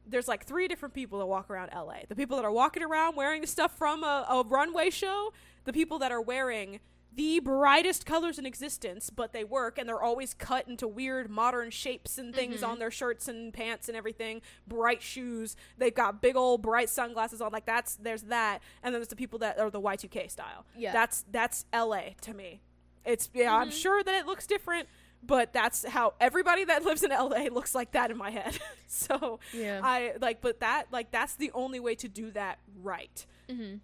There's like three different people that walk around LA. The people that are walking around wearing the stuff from a, a runway show. The people that are wearing the brightest colors in existence, but they work and they're always cut into weird modern shapes and things Mhm. on their shirts and pants and everything. Bright shoes. They've got big old bright sunglasses on. Like that's there's that. And then there's the people that are the Y2K style. Yeah. That's that's LA to me. It's yeah, I'm Mhm. sure that it looks different, but that's how everybody that lives in LA looks like that in my head. so Yeah. I like but that like that's the only way to do that right. mm-hmm.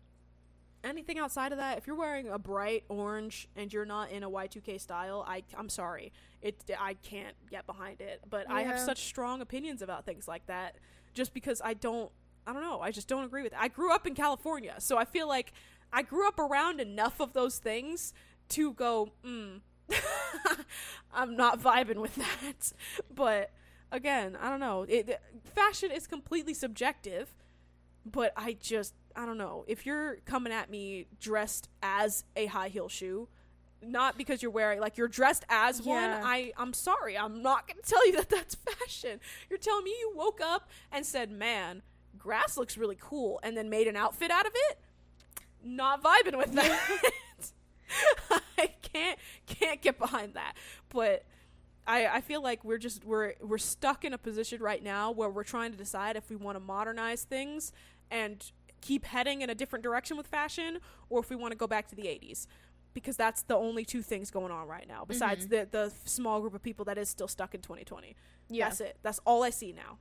Anything outside of that, if you're wearing a bright orange and you're not in a Y2K style, I I'm sorry. It I can't get behind it. But I have such strong opinions about things like that just because I don't I don't know. I just don't agree with it. I grew up in California, so I feel like I grew up around enough of those things to go, mm, I'm not vibing with that. But again, I don't know. It, fashion is completely subjective, but I just, I don't know. If you're coming at me dressed as a high heel shoe, not because you're wearing like you're dressed as one i i'm sorry i'm not gonna tell you that that's fashion you're telling me you woke up and said man grass looks really cool and then made an outfit out of it not vibing with that i can't can't get behind that but I, I feel like we're just we're we're stuck in a position right now where we're trying to decide if we want to modernize things and keep heading in a different direction with fashion or if we want to go back to the 80s because that's the only two things going on right now besides Mhm. the the small group of people that is still stuck in 2020 Yeah. that's it that's all i see now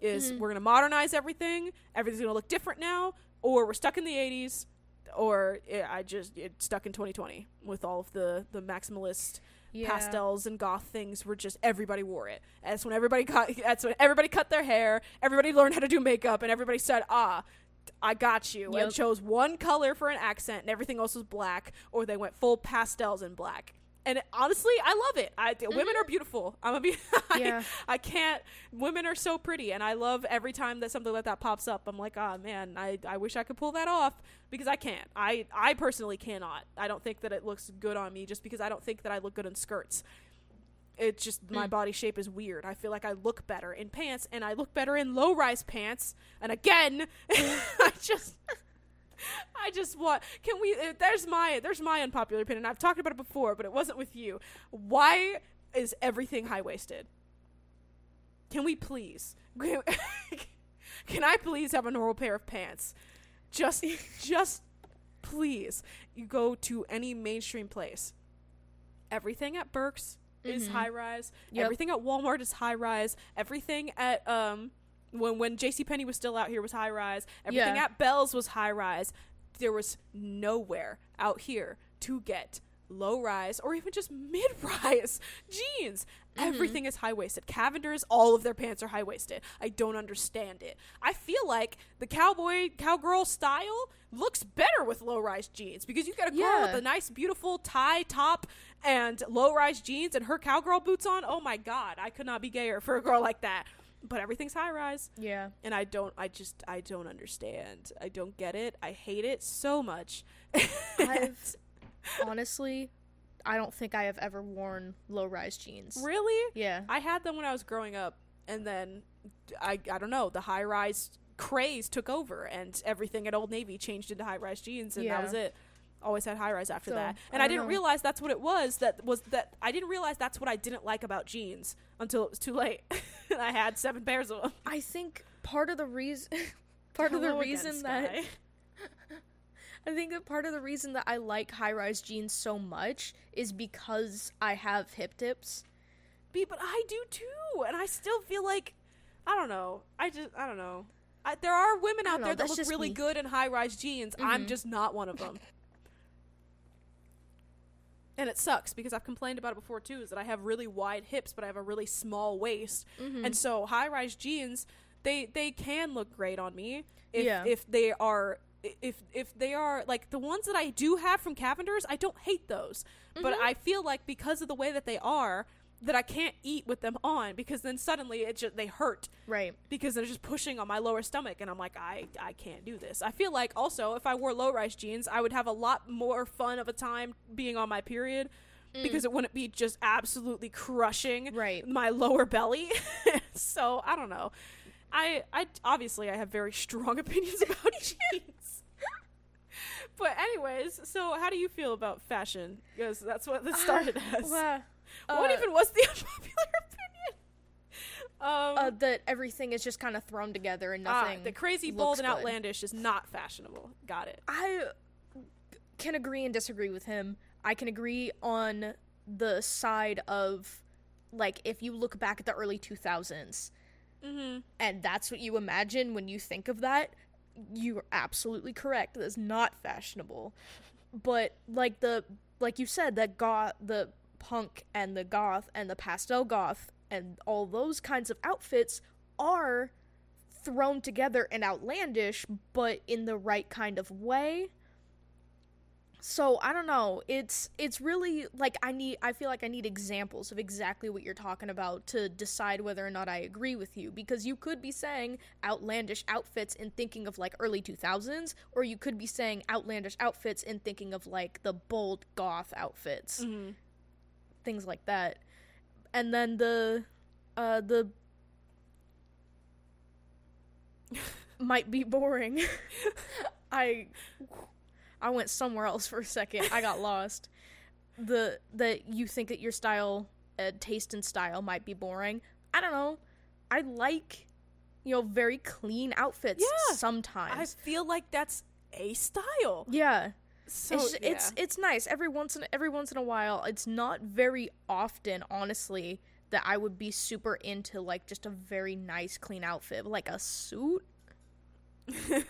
is Mhm. we're going to modernize everything everything's going to look different now or we're stuck in the 80s or it, i just it's stuck in 2020 with all of the the maximalist yeah. pastels and goth things were just everybody wore it. That's when everybody cut. That's when everybody cut their hair. Everybody learned how to do makeup, and everybody said, "Ah, I got you," and chose one color for an accent, and everything else was black, or they went full pastels and black. And honestly, I love it. I women are beautiful. I'm a be. I, Yeah. I can't. Women are so pretty, and I love every time that something like that pops up. I'm like, oh man, I, I wish I could pull that off because I can't. I I personally cannot. I don't think that it looks good on me just because I don't think that I look good in skirts. It's just my Mm. body shape is weird. I feel like I look better in pants, and I look better in low rise pants. And again, I just. I just want. Can we? uh, There's my. There's my unpopular opinion. I've talked about it before, but it wasn't with you. Why is everything high waisted? Can we please? Can I please have a normal pair of pants? Just, just please. You go to any mainstream place. Everything at Burke's is Mhm. high rise. Yep. Everything at Walmart is high rise. Everything at um when when J.C. Penney was still out here was high rise. Everything Yeah. at Bealls was high rise. There was nowhere out here to get low rise or even just mid rise jeans. Mm-hmm. Everything is high waisted. Cavenders, all of their pants are high waisted. I don't understand it. I feel like the cowboy cowgirl style looks better with low rise jeans because you got a girl Yeah. with a nice, beautiful tie top and low rise jeans and her cowgirl boots on. Oh my god, I could not be gayer for a girl like that. But everything's high rise Yeah. and I don't I just I don't understand. I don't get it. I hate it so much. I've honestly, I don't think I have ever worn low rise jeans. really? Yeah. I had them when I was growing up and then I I don't know, the high rise craze took over and everything at Old Navy changed into high rise jeans and Yeah. that was it. Always had high rise after So, that. And I, don't didn't know. realize that's what it was that was that I didn't realize that's what I didn't like about jeans until it was too late. and I had seven pairs of them. I think part of the reason part of the Hello reason that I think that part of the reason that I like high rise jeans so much is because I have hip dips. Be, but I do too, and I still feel like I don't know. I just I don't know. I, there are women out don't know, there that look really me. good in high rise jeans. I'm Mhm. just not one of them. And it sucks because I've complained about it before too. Is that I have really wide hips, but I have a really small waist, Mm-hmm. and so high rise jeans they they can look great on me if Yeah. if they are if if they are like the ones that I do have from Cavender's, I don't hate those. But Mhm. I feel like because of the way that they are that I can't eat with them on because then suddenly it just they hurt Right. because they're just pushing on my lower stomach and I'm like I I can't do this. I feel like also if I wore low rise jeans, I would have a lot more fun of a time being on my period mm. because it wouldn't be just absolutely crushing Right. my lower belly. so, I don't know. I I obviously I have very strong opinions about jeans. but anyways, so how do you feel about fashion? Because that's what this ah, started as. Well, what uh, even was the unpopular opinion? Um, uh, that everything is just kind of thrown together and ah, nothing. the crazy, bold, and good. outlandish is not fashionable. Got it. I can agree and disagree with him. I can agree on the side of like if you look back at the early 2000s Mm-hmm. and that's what you imagine when you think of that, you're absolutely correct. That's not fashionable. But like the like you said that got the punk and the goth and the pastel goth and all those kinds of outfits are thrown together and outlandish but in the right kind of way. So I don't know. It's it's really like I need I feel like I need examples of exactly what you're talking about to decide whether or not I agree with you because you could be saying outlandish outfits and thinking of like early 2000s or you could be saying outlandish outfits and thinking of like the bold goth outfits. Mm-hmm. Things like that. And then the uh the might be boring. I I went somewhere else for a second. I got lost. The that you think that your style, uh, taste and style might be boring. I don't know. I like, you know, very clean outfits Yeah. I feel like that's a style. yeah, So it's yeah. it's it's nice every once in every once in a while. It's not very often, honestly, that I would be super into like just a very nice clean outfit, like a suit.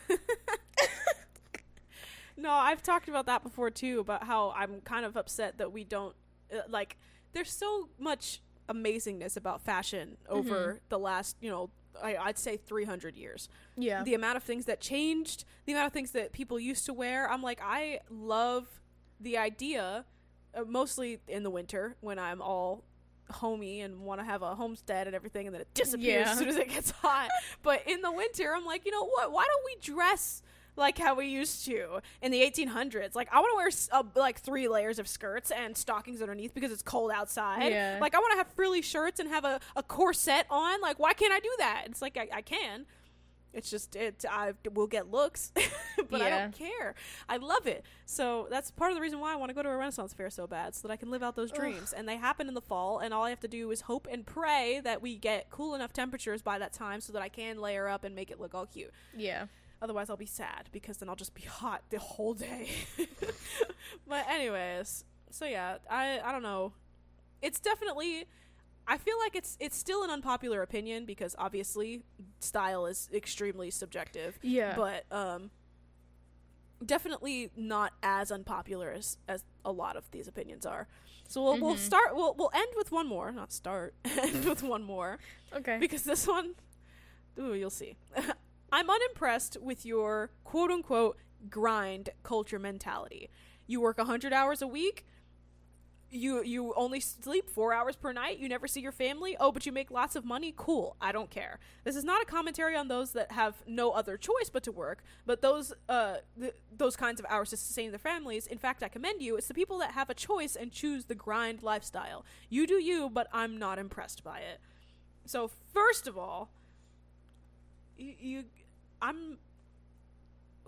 No, I've talked about that before too, about how I'm kind of upset that we don't uh, like. There's so much amazingness about fashion over the last, you know, I, I'd say 300 years. Yeah, The amount of things that changed, the amount of things that people used to wear. I'm like, I love the idea, uh, mostly in the winter when I'm all homey and want to have a homestead and everything, and then it disappears Yeah. as soon as it gets hot. but in the winter, I'm like, you know what? Why don't we dress? Like how we used to in the 1800s. Like I want to wear uh, like three layers of skirts and stockings underneath because it's cold outside. Yeah. Like I want to have frilly shirts and have a, a corset on. Like why can't I do that? It's like I, I can. It's just it. I will get looks, but I don't care. I love it. So that's part of the reason why I want to go to a Renaissance fair so bad, so that I can live out those dreams. And they happen in the fall, and all I have to do is hope and pray that we get cool enough temperatures by that time, so that I can layer up and make it look all cute. yeah. Otherwise, I'll be sad because then I'll just be hot the whole day. but anyways, so yeah, I I don't know. It's definitely. I feel like it's it's still an unpopular opinion because obviously style is extremely subjective. Yeah. But um, definitely not as unpopular as as a lot of these opinions are. So we'll we'll Mhm. start. We'll we'll end with one more. Not start. end with one more Okay. because this one, ooh, you'll see. I'm unimpressed with your quote unquote grind culture mentality. You work 100 hours a week. You you only sleep 4 hours per night. You never see your family. Oh, but you make lots of money. Cool. I don't care. This is not a commentary on those that have no other choice but to work, but those uh th- those kinds of hours to sustain their families. In fact, I commend you. It's the people that have a choice and choose the grind lifestyle. You do you, but I'm not impressed by it. So, first of all, you, you I'm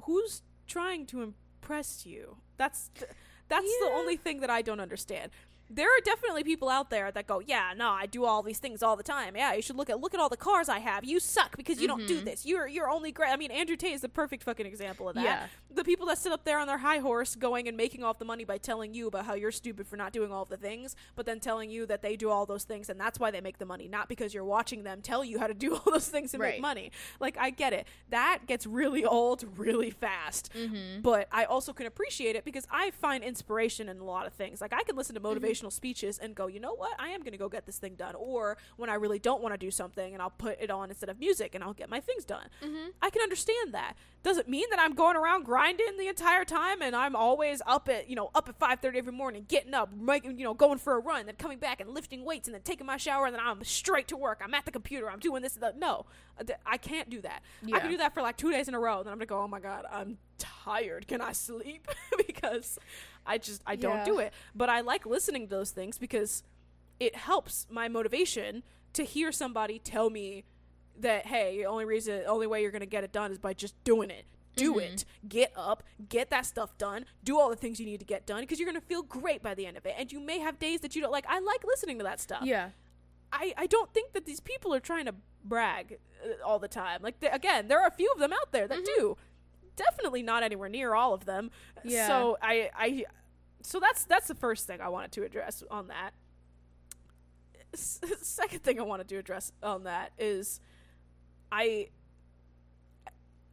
who's trying to impress you? That's th- that's the only thing that I don't understand. There are definitely people out there that go, "Yeah, no, I do all these things all the time. Yeah, you should look at look at all the cars I have. You suck because you don't do Mhm. this. You're you're only great." I mean, Andrew Tate is the perfect fucking example of that. Yeah. The people that sit up there on their high horse going and making off the money by telling you about how you're stupid for not doing all the things, but then telling you that they do all those things and that's why they make the money, not because you're watching them tell you how to do all those things to make money. Like I get it. That gets really old really fast. Mm-hmm. But I also can appreciate it because I find inspiration in a lot of things. Like I can listen to motivational motivational speeches and go, you know what, I am going to go get this thing done. Or when I really don't want to do something and I'll put it on instead of music and I'll get my things done. Mm-hmm. I can understand that. Doesn't mean that I'm going around grinding the entire time and I'm always up at you know up at five thirty every morning, getting up, making you know going for a run, then coming back and lifting weights and then taking my shower and then I'm straight to work. I'm at the computer. I'm doing this. And that. No, Uh, I can't do that. I can do that for like two days in a row. And then I'm gonna go. Oh my god, I'm tired. Can I sleep? because I just I don't Yeah. do it. But I like listening to those things because it helps my motivation to hear somebody tell me that hey, the only reason, only way you're gonna get it done is by just doing it. Do Mhm. it. Get up. Get that stuff done. Do all the things you need to get done because you're gonna feel great by the end of it. And you may have days that you don't like. I like listening to that stuff. Yeah. I, I don't think that these people are trying to brag uh, all the time. Like th- again, there are a few of them out there that Mhm. do. Definitely not anywhere near all of them. Yeah. So I I so that's that's the first thing I wanted to address on that. S- second thing I wanted to address on that is I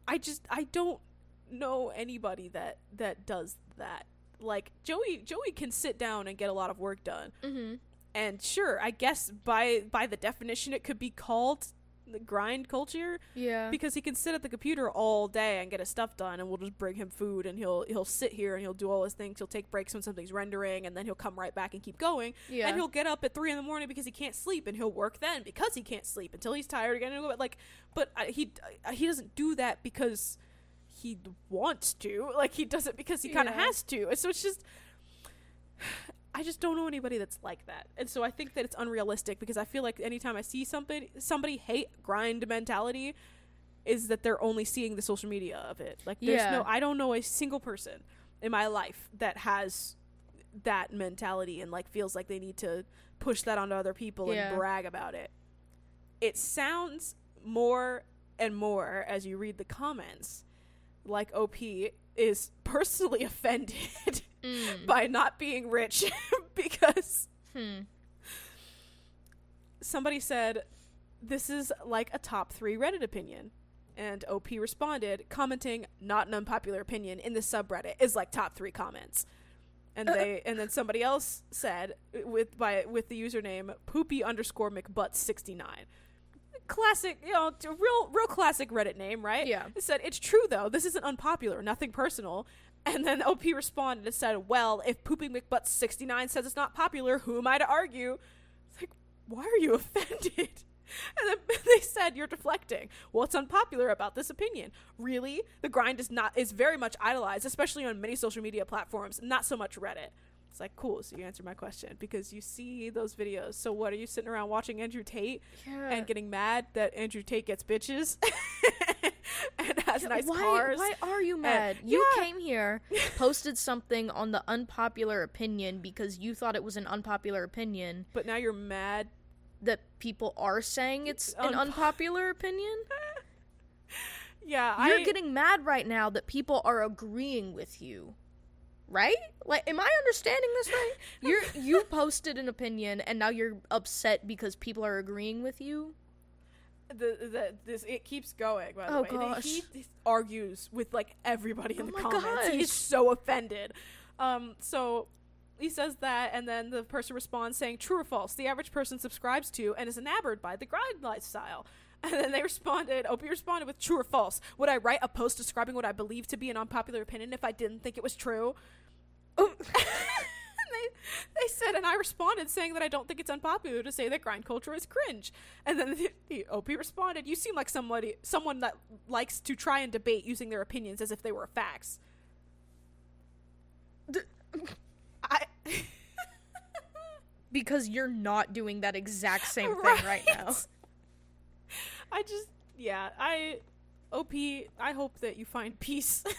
I just I don't know anybody that that does that. Like Joey Joey can sit down and get a lot of work done Mm-hmm. and sure i guess by by the definition it could be called the grind culture Yeah. because he can sit at the computer all day and get his stuff done and we'll just bring him food and he'll he'll sit here and he'll do all his things he'll take breaks when something's rendering and then he'll come right back and keep going yeah. and he'll get up at three in the morning because he can't sleep and he'll work then because he can't sleep until he's tired again and go like but uh, he uh, he doesn't do that because he wants to like he does it because he kind of Yeah. has to and so it's just I just don't know anybody that's like that. And so I think that it's unrealistic because I feel like anytime I see somebody somebody hate grind mentality is that they're only seeing the social media of it. Like there's Yeah. no I don't know a single person in my life that has that mentality and like feels like they need to push that onto other people Yeah. and brag about it. It sounds more and more as you read the comments like OP is personally offended Mm. by not being rich because Hmm. somebody said this is like a top 3 Reddit opinion. And OP responded, commenting, "Not an unpopular opinion in the subreddit is like top three comments." And they, and then somebody else said, with by with the username poopy underscore McButt sixty nine, classic, you know, real real classic Reddit name, right? Yeah. It said, "It's true though. This isn't unpopular. Nothing personal." And then OP responded and said, "Well, if Poopy McButt sixty nine says it's not popular, who am I to argue?" It's like, why are you offended? And then they said you're deflecting. What's unpopular about this opinion? Really? The grind is not is very much idolized, especially on many social media platforms, not so much Reddit. It's like cool, so you answered my question because you see those videos. So what are you sitting around watching Andrew Tate Yeah. and getting mad that Andrew Tate gets bitches and has Yeah, nice why, cars? Why are you mad? you yeah. came here, posted something on the unpopular opinion because you thought it was an unpopular opinion But now you're mad. that people are saying it's an unpopular opinion. Yeah, You're I getting mad right now that people are agreeing with you. Right? Like am I understanding this right? You're you posted an opinion and now you're upset because people are agreeing with you? the, the this it keeps going. By the Oh, way, gosh. He, argues with like everybody in Oh the comments. He's so offended. Um, so he says that, and then the person responds saying, "True or false? The average person subscribes to and is enamored by the grind lifestyle." And then they responded, OP responded with true or false. Would I write a post describing what I believe to be an unpopular opinion if I didn't think it was true? and they, they said, and I responded saying that I don't think it's unpopular to say that grind culture is cringe. And then the, the OP responded, "You seem like somebody, someone that likes to try and debate using their opinions as if they were facts." I Because you're not doing that exact same thing right, now. I just, yeah, I, OP, I hope that you find peace.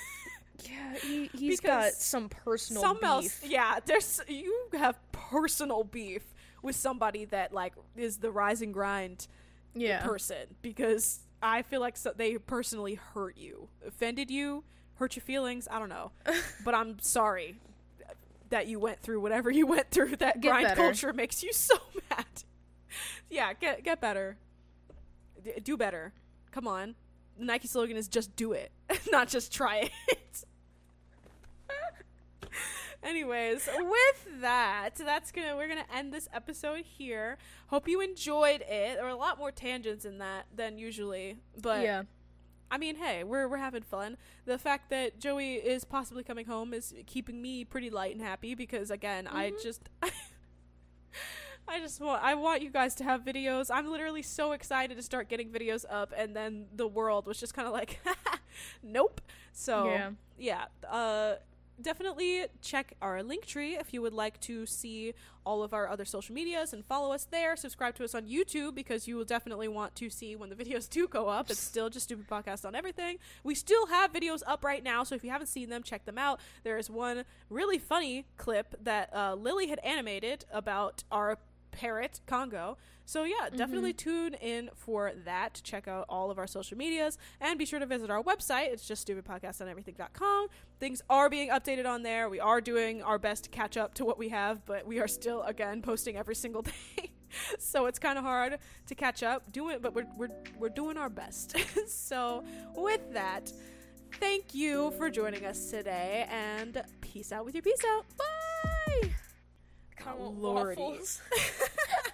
Yeah, he, he's got some personal Some beef. else, yeah. There's you have personal beef with somebody that like is the rise and grind yeah. person because I feel like so, they personally hurt you, offended you, hurt your feelings. I don't know, but I'm sorry that you went through whatever you went through. That Get grind better. culture makes you so mad. yeah, get get better. D- do better. Come on. The Nike slogan is just do it, not just try it. Anyways, with that, that's gonna we're gonna end this episode here. Hope you enjoyed it. There were a lot more tangents in that than usually, but yeah. I mean, hey, we're we're having fun. The fact that Joey is possibly coming home is keeping me pretty light and happy because again, I Mhm. just I just want I want you guys to have videos. I'm literally so excited to start getting videos up and then the world was just kind of like nope. So Yeah. yeah, uh definitely check our Linktree if you would like to see all of our other social medias and follow us there. Subscribe to us on YouTube because you will definitely want to see when the videos do go up. It's still just stupid podcast on everything. We still have videos up right now, so if you haven't seen them, check them out. There is one really funny clip that uh, Lily had animated about our parrot Congo. So yeah, mm-hmm. definitely tune in for that. Check out all of our social medias and be sure to visit our website. It's just stupidpodcastoneverything.com. Things are being updated on there. We are doing our best to catch up to what we have, but we are still again posting every single day. so it's kind of hard to catch up. Do it, but we're we're we're doing our best. so with that, thank you for joining us today and peace out with your peace out. Bye. Caramel lordy. waffles.